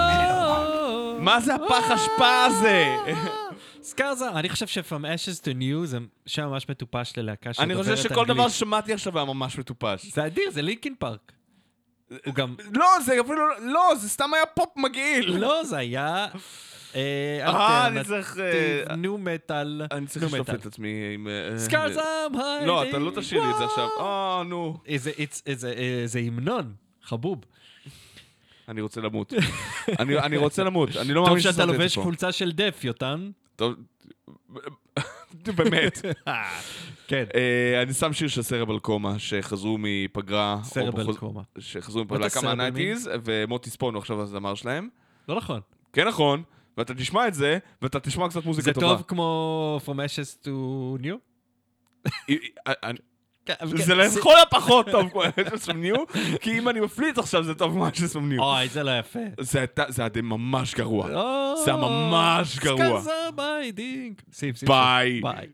מה זה הפח אשפה הזה? Scars זה, אני חושב ש-From Ashes to New זה שם ממש מטופש ללהקה שדוברת אני אנגלית. חושב שכל דבר ששמעתי עכשיו היה ממש מטופש. זה אדיר, זה Linkin Park. הוא גם... לא, זה אפילו לא, זה סתם היה פופ מגעיל. לא, זה היה... אה, אני צריך, אה, nu metal. אני צריך לשלוף את עצמי עם... אה, Scars אה, אמ. לא, אתה לא תשאיר לי את זה עכשיו. אה, נו. איזה המנון, חבוב. אני רוצה למות. אני אני רוצה למות. אני לא טוב מאמין שאתה את זה לובש. חולצה של דף, יוטן. טוב. באמת. כן. אה, אני שם שיר של סרבל קומה, שחזרו מפגרה. סרבל בחוז- קומה. שחזרו מפגרה כמה? נייטיז, ומוטי ספון הוא עכשיו הזמר שלהם. לא נכון. כן נכון, ואתה תשמע את זה, ואתה תשמע קצת מוזיקה זה טובה. טוב כמו From Ashes to New? כן, זה לכל הפחות טוב כמו אשס ניו, כי אם אני מפליט עכשיו זה טוב כמו אשס ניו. אוי, זה לא יפה. זה היה ממש גרוע. או, זה היה ממש גרוע. ביי.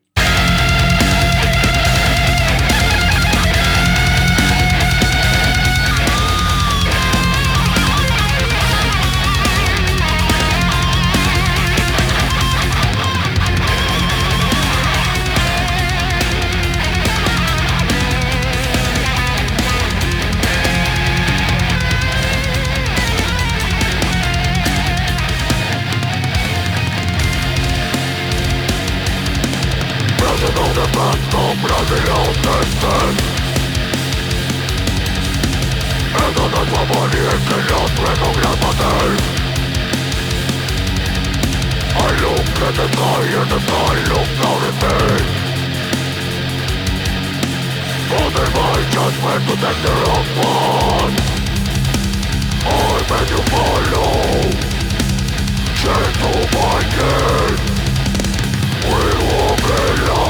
правильно отнесен Это над фавориткой лед предуглядатель А люк это знай, это знай, люк на рыбей Поднимай judgment to take the wrong one I made you follow Gentle Viking We will be lost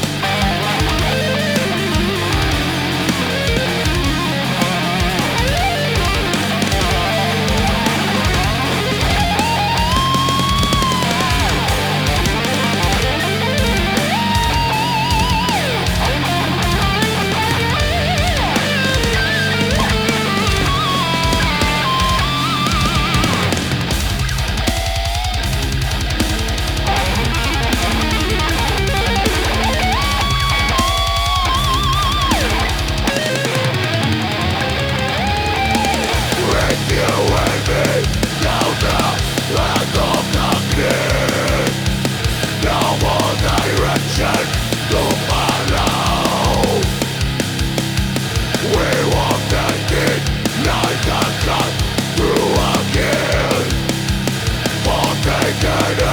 murder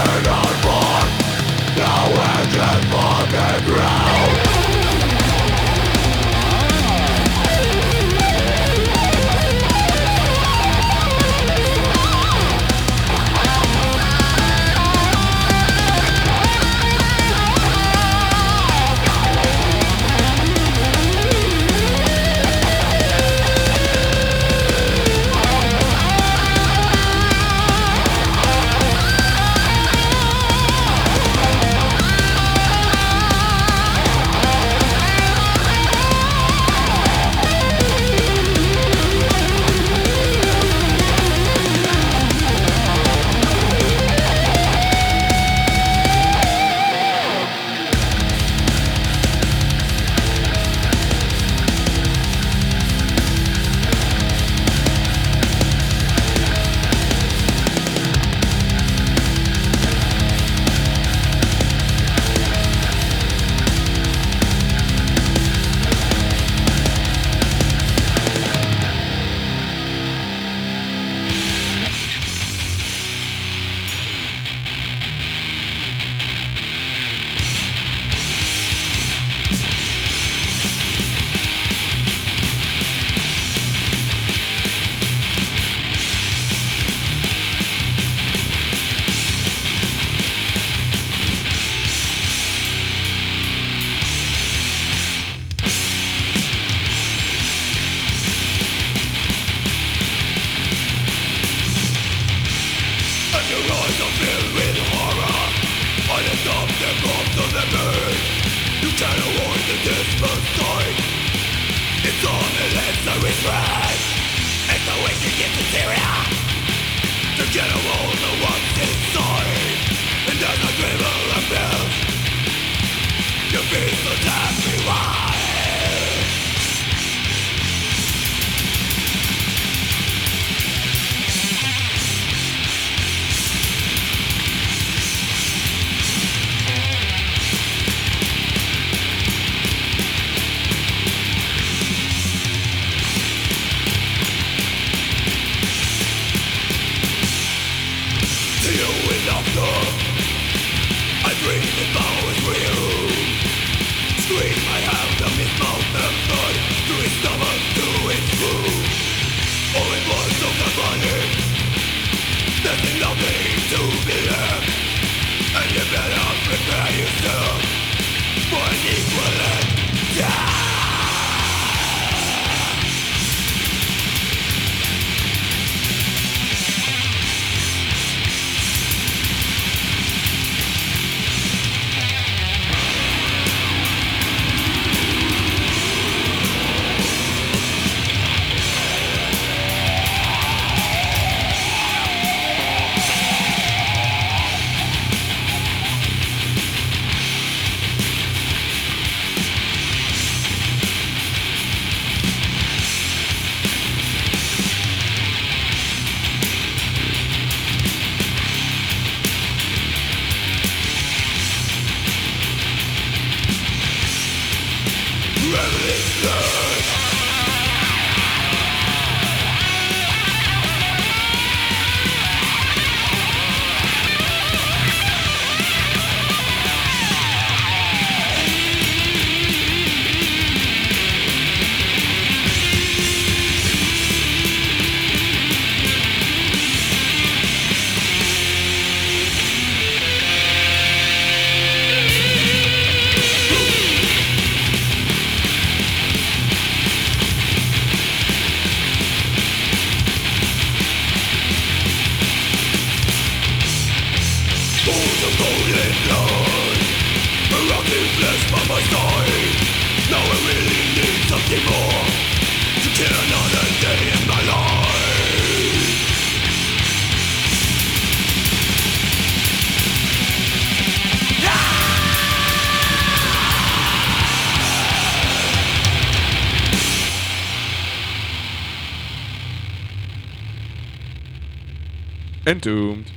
Entombed.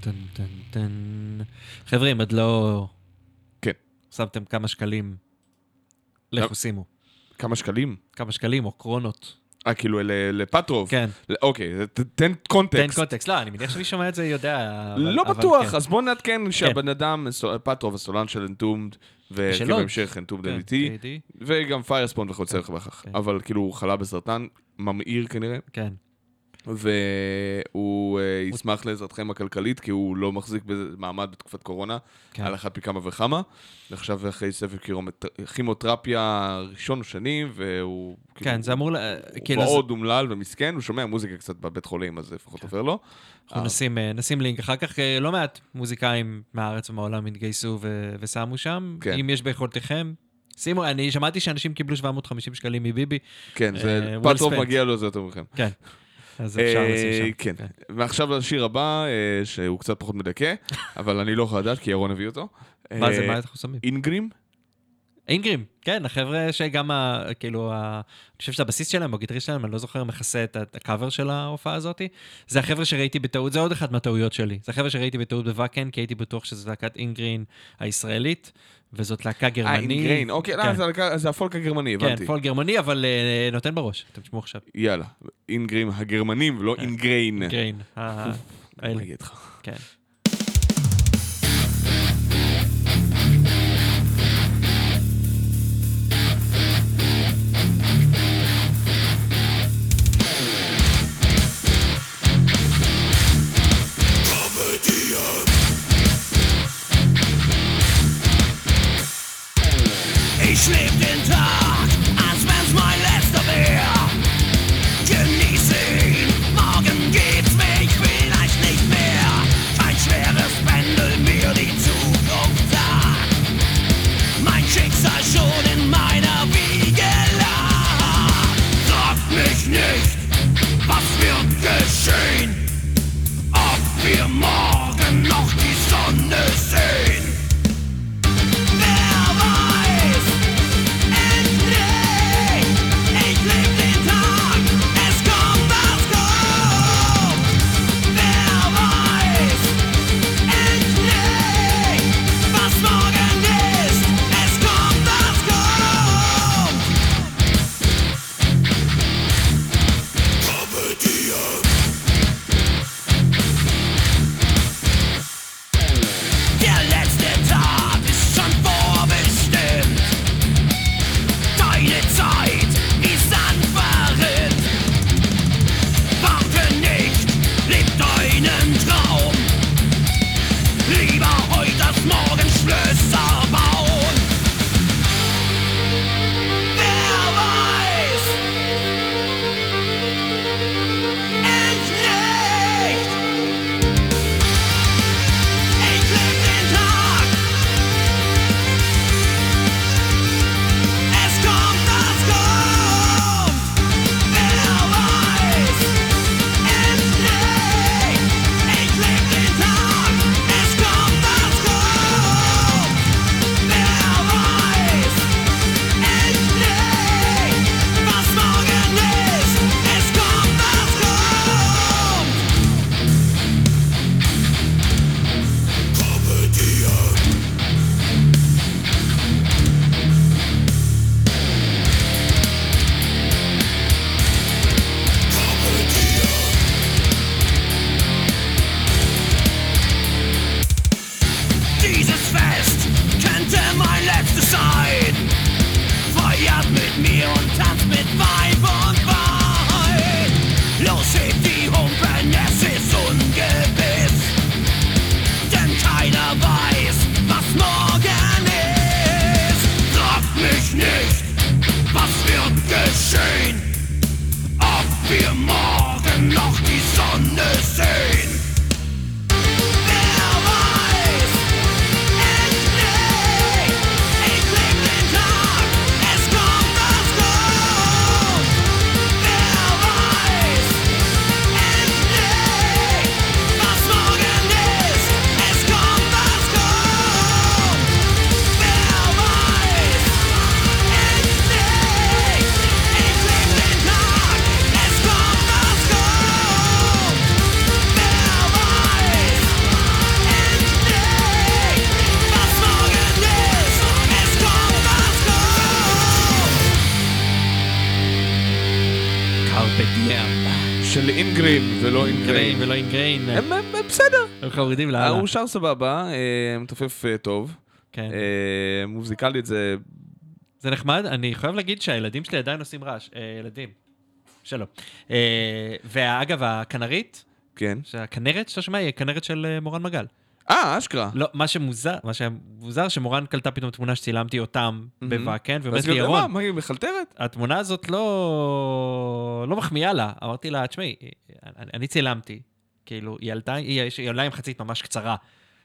טן, טן, טן. חבר'ה, אם עוד לא כן. שמתם כמה שקלים, לכו שימו. כמה שקלים? כמה שקלים או קרונות. אה, כאילו לפטרוב. כן. אוקיי, תן תן קונטקסט. קונטקסט. לא, אני מניח שמי שומע את זה יודע. אבל- לא אבל בטוח, כן. אז בוא נעדכן שהבן אדם, פטרוב, הסולן של Entombed, ושל וכאילו עוד. המשך Entombed כן, A.D.. וגם Firespawn וכיוצא. כן. אבל כאילו הוא חלה בסרטן, ממאיר כנראה, כן. והוא אה, ישמח לעזרתכם הכלכלית, כי הוא לא מחזיק במעמד בתקופת קורונה, כן. על אחת מכמה וכמה. עכשיו אחרי סבב קירומט- כימותרפיה ראשון או שני, והוא... כאילו, כן, זה אמור... ל- הוא כאילו, אז מאוד אומלל ומסכן, הוא שומע מוזיקה קצת בבית חולים, אז זה לפחות כן. עובר לו. אנחנו נשים, אה, נשים לינק. אחר כך אה, לא מעט מוזיקאים מהארץ ומהעולם התגייסו ו- ושמו שם. כן. אם יש ביכולתכם, שימו, אני שמעתי שאנשים קיבלו 750 שקלים מביבי. כן, זה אה, פטרוב. מגיע לו זה יותר מכם. כן. אז אפשר אה, לשים שם. כן. ועכשיו לשיר הבא, אה, שהוא קצת פחות מדכא, אבל אני לא לדעת, כי ירון הביא אותו. מה זה, אה, מה אנחנו שמים? אינגרים? אינגרים, כן, החבר'ה שגם, ה, כאילו, ה, אני חושב שהבסיס שלהם, או הגיטריסט שלהם, אני לא זוכר, מכסה את הקאבר של ההופעה הזאת. זה החבר'ה שראיתי בטעות, זה עוד אחת מהטעויות שלי. זה החבר'ה שראיתי בטעות בוואקן, כי הייתי בטוח שזו להקת אינגרין הישראלית, וזאת להקה אה, גרמנית. In Grain, אוקיי, לא, כן. זה הלקה- זה הפולק הגרמני, כן, הבנתי. פולק גרמני, אבל אה, נותן בראש. אתם תשמעו עכשיו. יאללה, Ingrimm הגרמנים, ולא In Grain. Grain. ה- האלה. מה אגיד לך? כן. חמודים לאללה. הוא שר סבבה, אה, מתופף אה, טוב. כן. אה, מוזיקלית זה... זה נחמד, אני חייב להגיד שהילדים שלי עדיין עושים רעש. ילדים. שלום. ואגב, הכנרית, כן. שהכנרת שאתה שומע היא הכנרת של מורן מגל. אה, אשכרה. לא, מה שמוזר, מה שמוזר, שמורן קלטה פתאום תמונה שצילמתי אותם בוואקן, ואומרת אז לי, ירון, מה, מה, היא מחלטרת? התמונה הזאת לא, לא מחמיאה לה. אמרתי לה, תשמעי, אני, אני צילמתי, כאילו, היא עלתה, היא, היא עולה עם חצית ממש קצרה.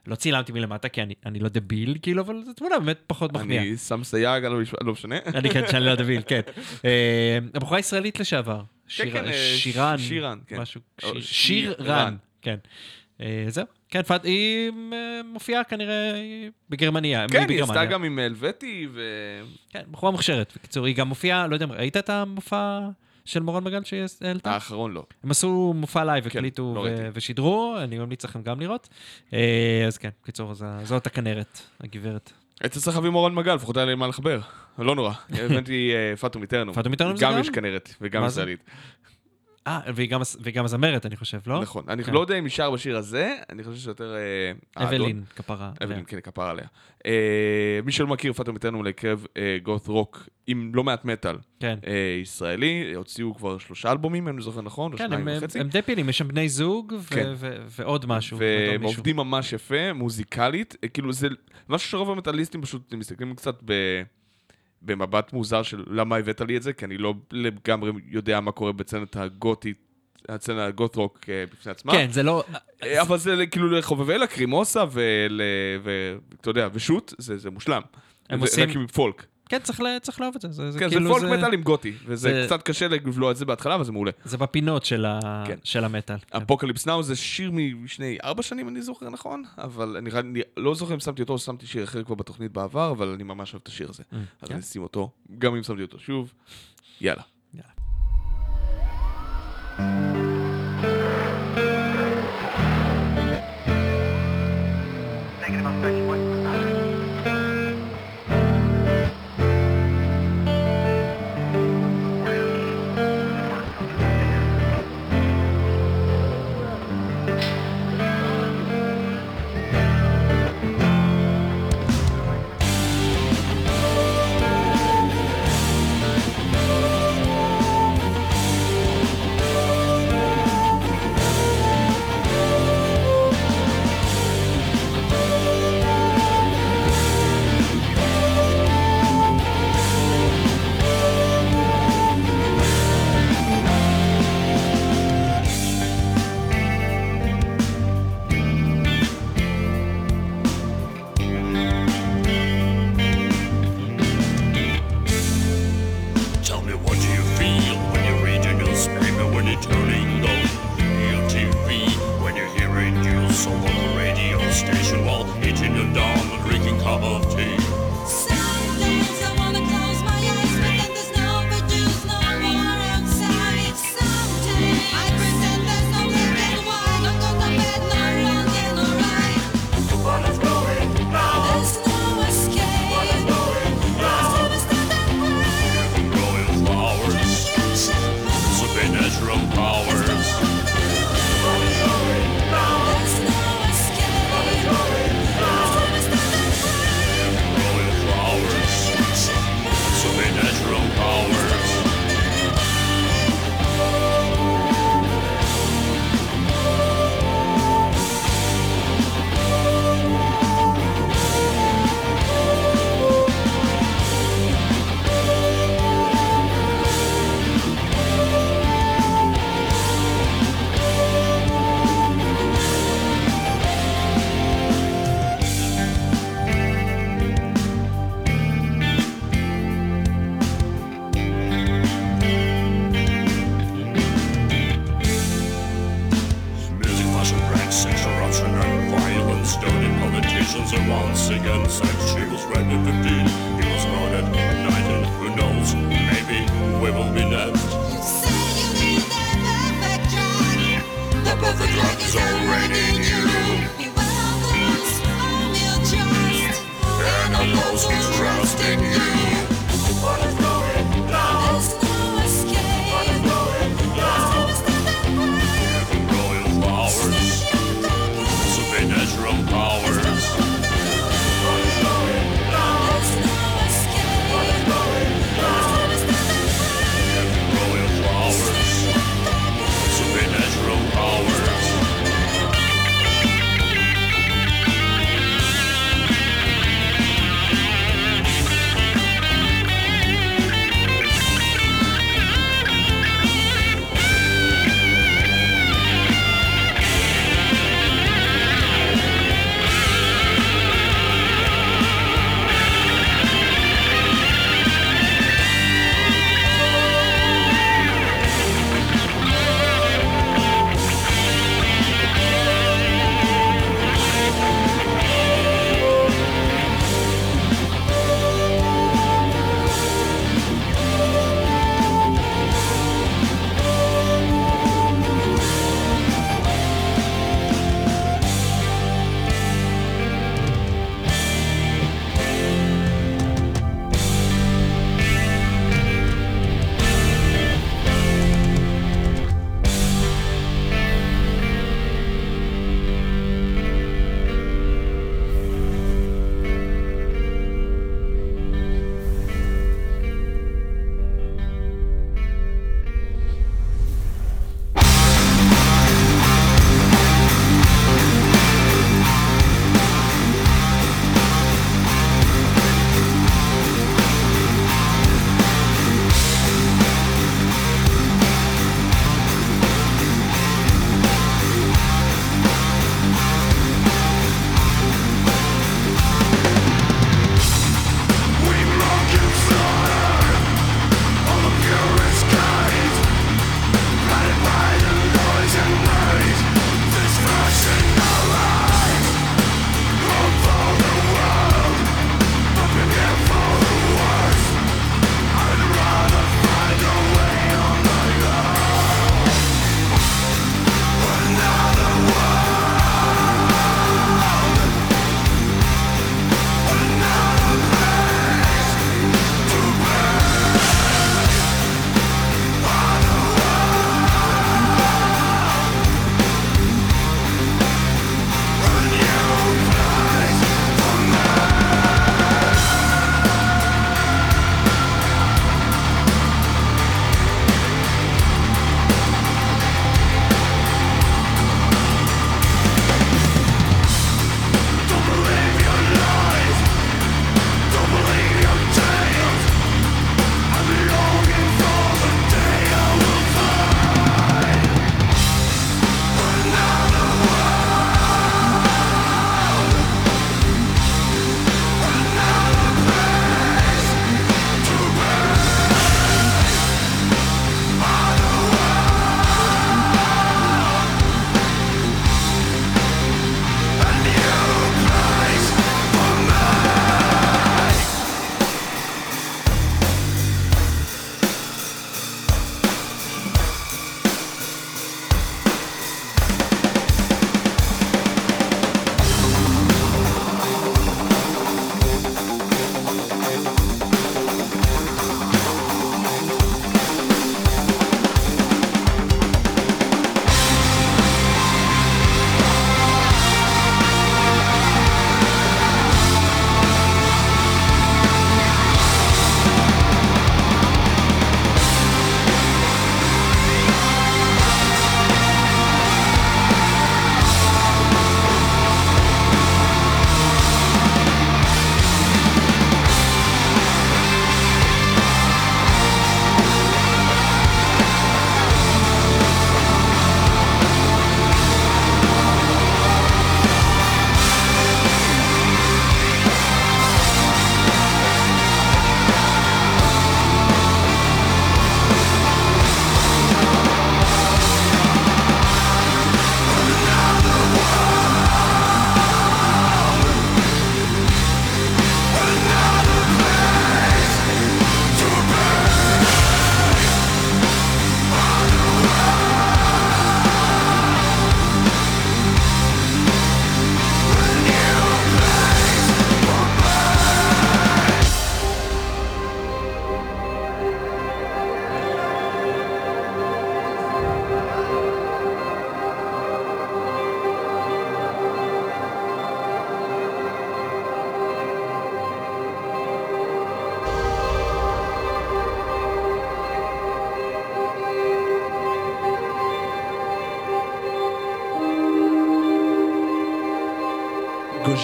לא צילמתי מלמטה, כי אני, אני לא דביל, כאילו, אבל זו תמונה באמת פחות מחמיאה. אני שם סייג לא משנה. אני כן, שאני לא דביל, כן. אה, הבחורה ישראלית לשעבר. שיר- כן, אה, שירן. שירן, כן. משהו, או, שיר- שיר- שיר רן. רן, כן. אה, זהו, כן, פת- היא מופיעה כנראה בגרמניה. כן, היא. עשתה גם עם הלווטי, ו... כן, בחורה מוכשרת. בקיצור, היא גם מופיעה, לא יודע, ראית את המופע של מורן מגל שהיא העלתה? האחרון לא. הם עשו מופע לייב, כן, הקליטו לא ו- ראיתי. ושידרו, אני ממליץ לכם גם לראות. אה, אז כן, בקיצור, זאת הכנרת, הגברת. היית צריך להביא מורן מגל, לפחות היה לי מה לחבר. לא נורא. הבנתי אה, פאטו מיטרנו. פאטו מיטרנו זה גם גם? יש כנרת, וגם? ישראלית. אה, והיא גם- והיא גם זמרת, אני חושב, לא? נכון. אני כן. לא יודע אם היא שר בשיר הזה, אני חושב שיותר... אה. אבלין, כפרה. אבלין, כן, כפרה עליה. אה, מי שלא מכיר, פאטו מיטרנו להקרב גות רוק עם לא מעט מטאל כן. אה, ישראלי, הוציאו כבר שלושה אלבומים, אם אני זוכר נכון, או כן, שניים וחצי. הם די פעילים, יש שם בני זוג כן. ועוד משהו. והם. עובדים ממש יפה, מוזיקלית, אה, כאילו זה משהו שרוב המטאליסטים פשוט מסתכלים קצת ב... במבט מוזר של למה הבאת לי את זה, כי אני לא לגמרי יודע מה קורה בצנת הגותית, הצצנה הגות רוק אה, בפני עצמה. כן, זה לא... אה, אבל זה כאילו לחובבי לקרימוסה. ואתה יודע, ושות, זה, זה מושלם. הם ו- עושים- רק עם פולק. כן, צריך ל- צריך לאהוב את זה. זה, זה כן, זה כאילו פולק מטאל עם גותי, וזה זה- קצת קשה לבלוע את זה בהתחלה, אבל זה מעולה. זה בפינות של, ה... כן. של המטאל. כן. אפוקליפס נאו זה שיר משני ארבע שנים, אני זוכר נכון, אבל אני, אני לא זוכר אם שמתי אותו או שמתי שיר אחר כבר בתוכנית בעבר, אבל אני ממש אוהב את השיר הזה. אז כן. אני אשים אותו, גם אם שמתי אותו שוב, יאללה.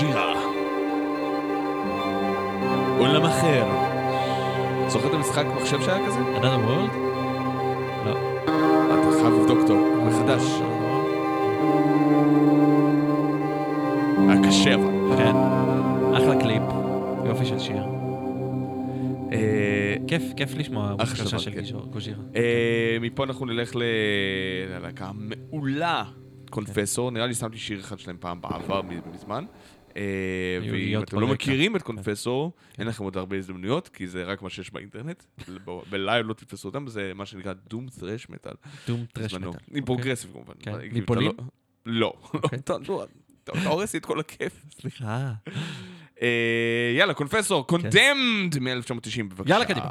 גוז'ירה. עולם אחר. זוכר את המשחק מחשב שהיה כזה? Another World? לא. אתה חייב לבדוק טוב, מחדש. היה קשה אבל. כן. אחלה קליפ. יופי של שיר. אה, כיף, כיף לשמוע בקשה של כן. גוז'ירה. אה, מפה אנחנו נלך ללהקה המעולה, Confessor. נראה לי שמתי שיר אחד שלהם פעם בעבר, מזמן. אה, ואם אתם לא. מכירים את Confessor, אין לכם עוד הרבה הזדמנויות, כי זה רק מה שיש באינטרנט. בלייב לא תתפסו אותם, זה מה שנקרא doom thrash metal. doom thrash. metal. עם פרוגרסיב כמובן. כן. מפולין? לא- לא. אוקיי. אתה הורס לי את כל הכיף. סליחה. אה, יאללה, Confessor, Condemned מ-1990, בבקשה. כן. יאללה, קדימה.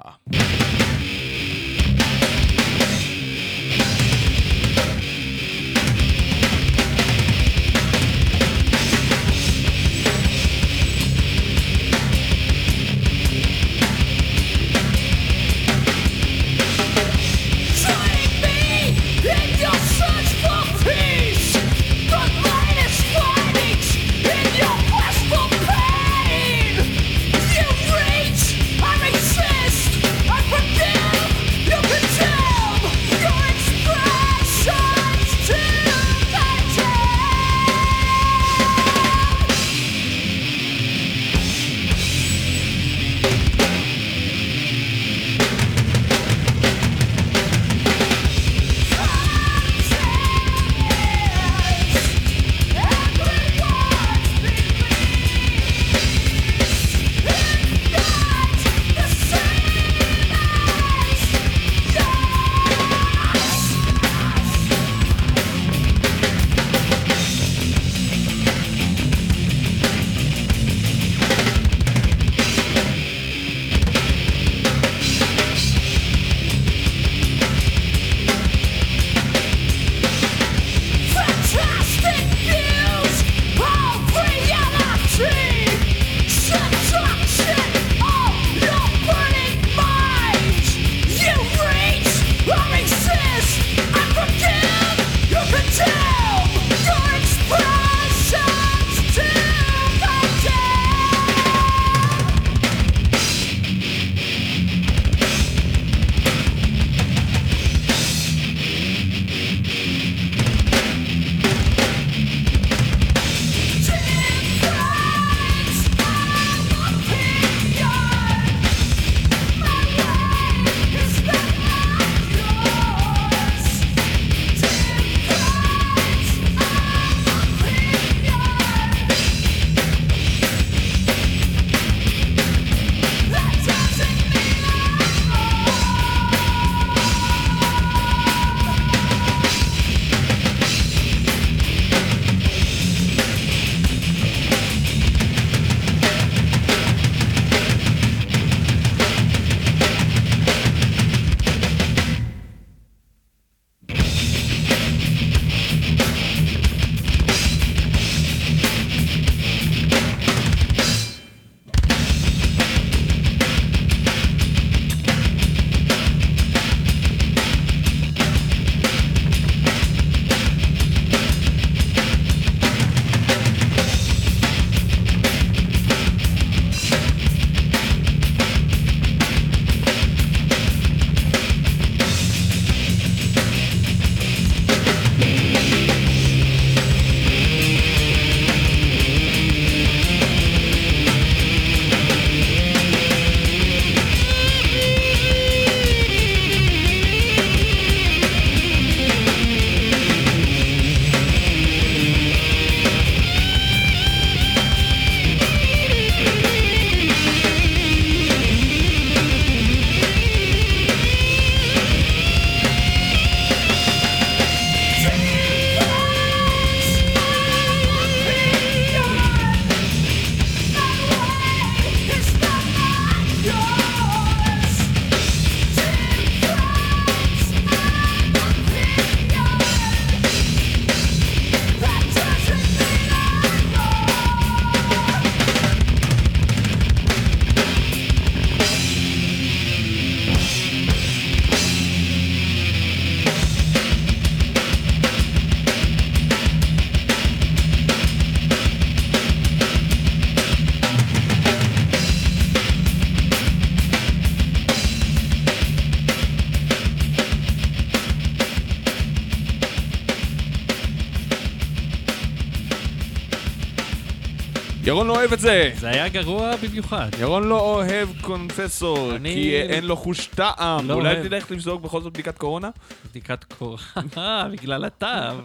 אוהב את זה. זה היה גרוע במיוחד. ירון לא אוהב Confessor, אני- כי אין לו חוש טעם. לא אולי אוהב. תלך לבדוק בכל זאת בדיקת קורונה? בדיקת קור... אה, בגלל הטעם.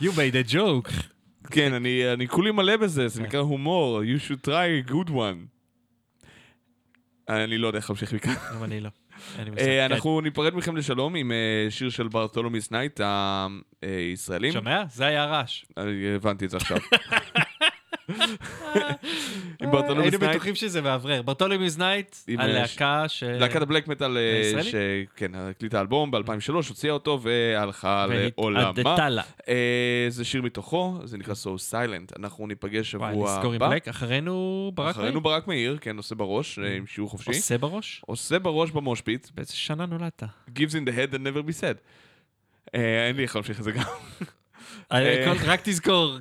You made a joke. כן, אני אני כולי מלא בזה, זה נקרא הומור. You should try a good one. אני לא יודע איך להמשיך מכאן. גם אני לא. אה, כן. אנחנו ניפרד מכם לשלום עם אה, שיר של Bartholomeus Night הישראלים. שומע? זה היה רעש. הבנתי את זה עכשיו. עם Bartholomeus היינו Night. בטוחים שזה מאוורר. Bartholomeus Night, עם, הלהקה ש... להקת ה black metal, אה? שכן, הקליטה אלבום ב-2003, הוציאה אותו והלכה לעולמה. אה, זה שיר מתוכו, זה נקרא So Silent. אנחנו ניפגש וואי, שבוע לסגור עם הבא. black. אחרינו ברק אחרינו מאיר? ברק מאיר, כן, עושה בראש, אה, עם שיעור חופשי. עושה בראש? עושה בראש ב moshpit, באיזה שנה נולדת? gives in the head and never be said. אה, אין לי איך להמשיך את זה גם. אה, כל- רק תזכור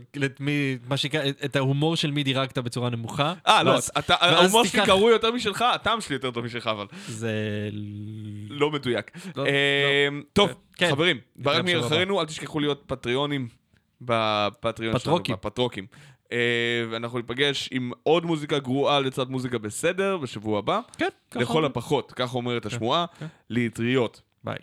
את ההומור של מי דירגת בצורה נמוכה. אה, לא, ההומור שלי גרוע יותר משלך, הטעם שלי יותר טוב משלך, אבל זה... לא מדויק. לא, אה, טוב, כן. חברים, ברק בשבוע מאיר הבא. אחרינו, אל תשכחו להיות פטריונים בפטריון שלנו, פטרוקים. בפטרוקים. אה, ואנחנו ניפגש עם עוד מוזיקה גרועה לצד מוזיקה בסדר בשבוע הבא. כן, ככה לכל. הפחות, כך אומרת השמועה, כן. לאטריות. ביי.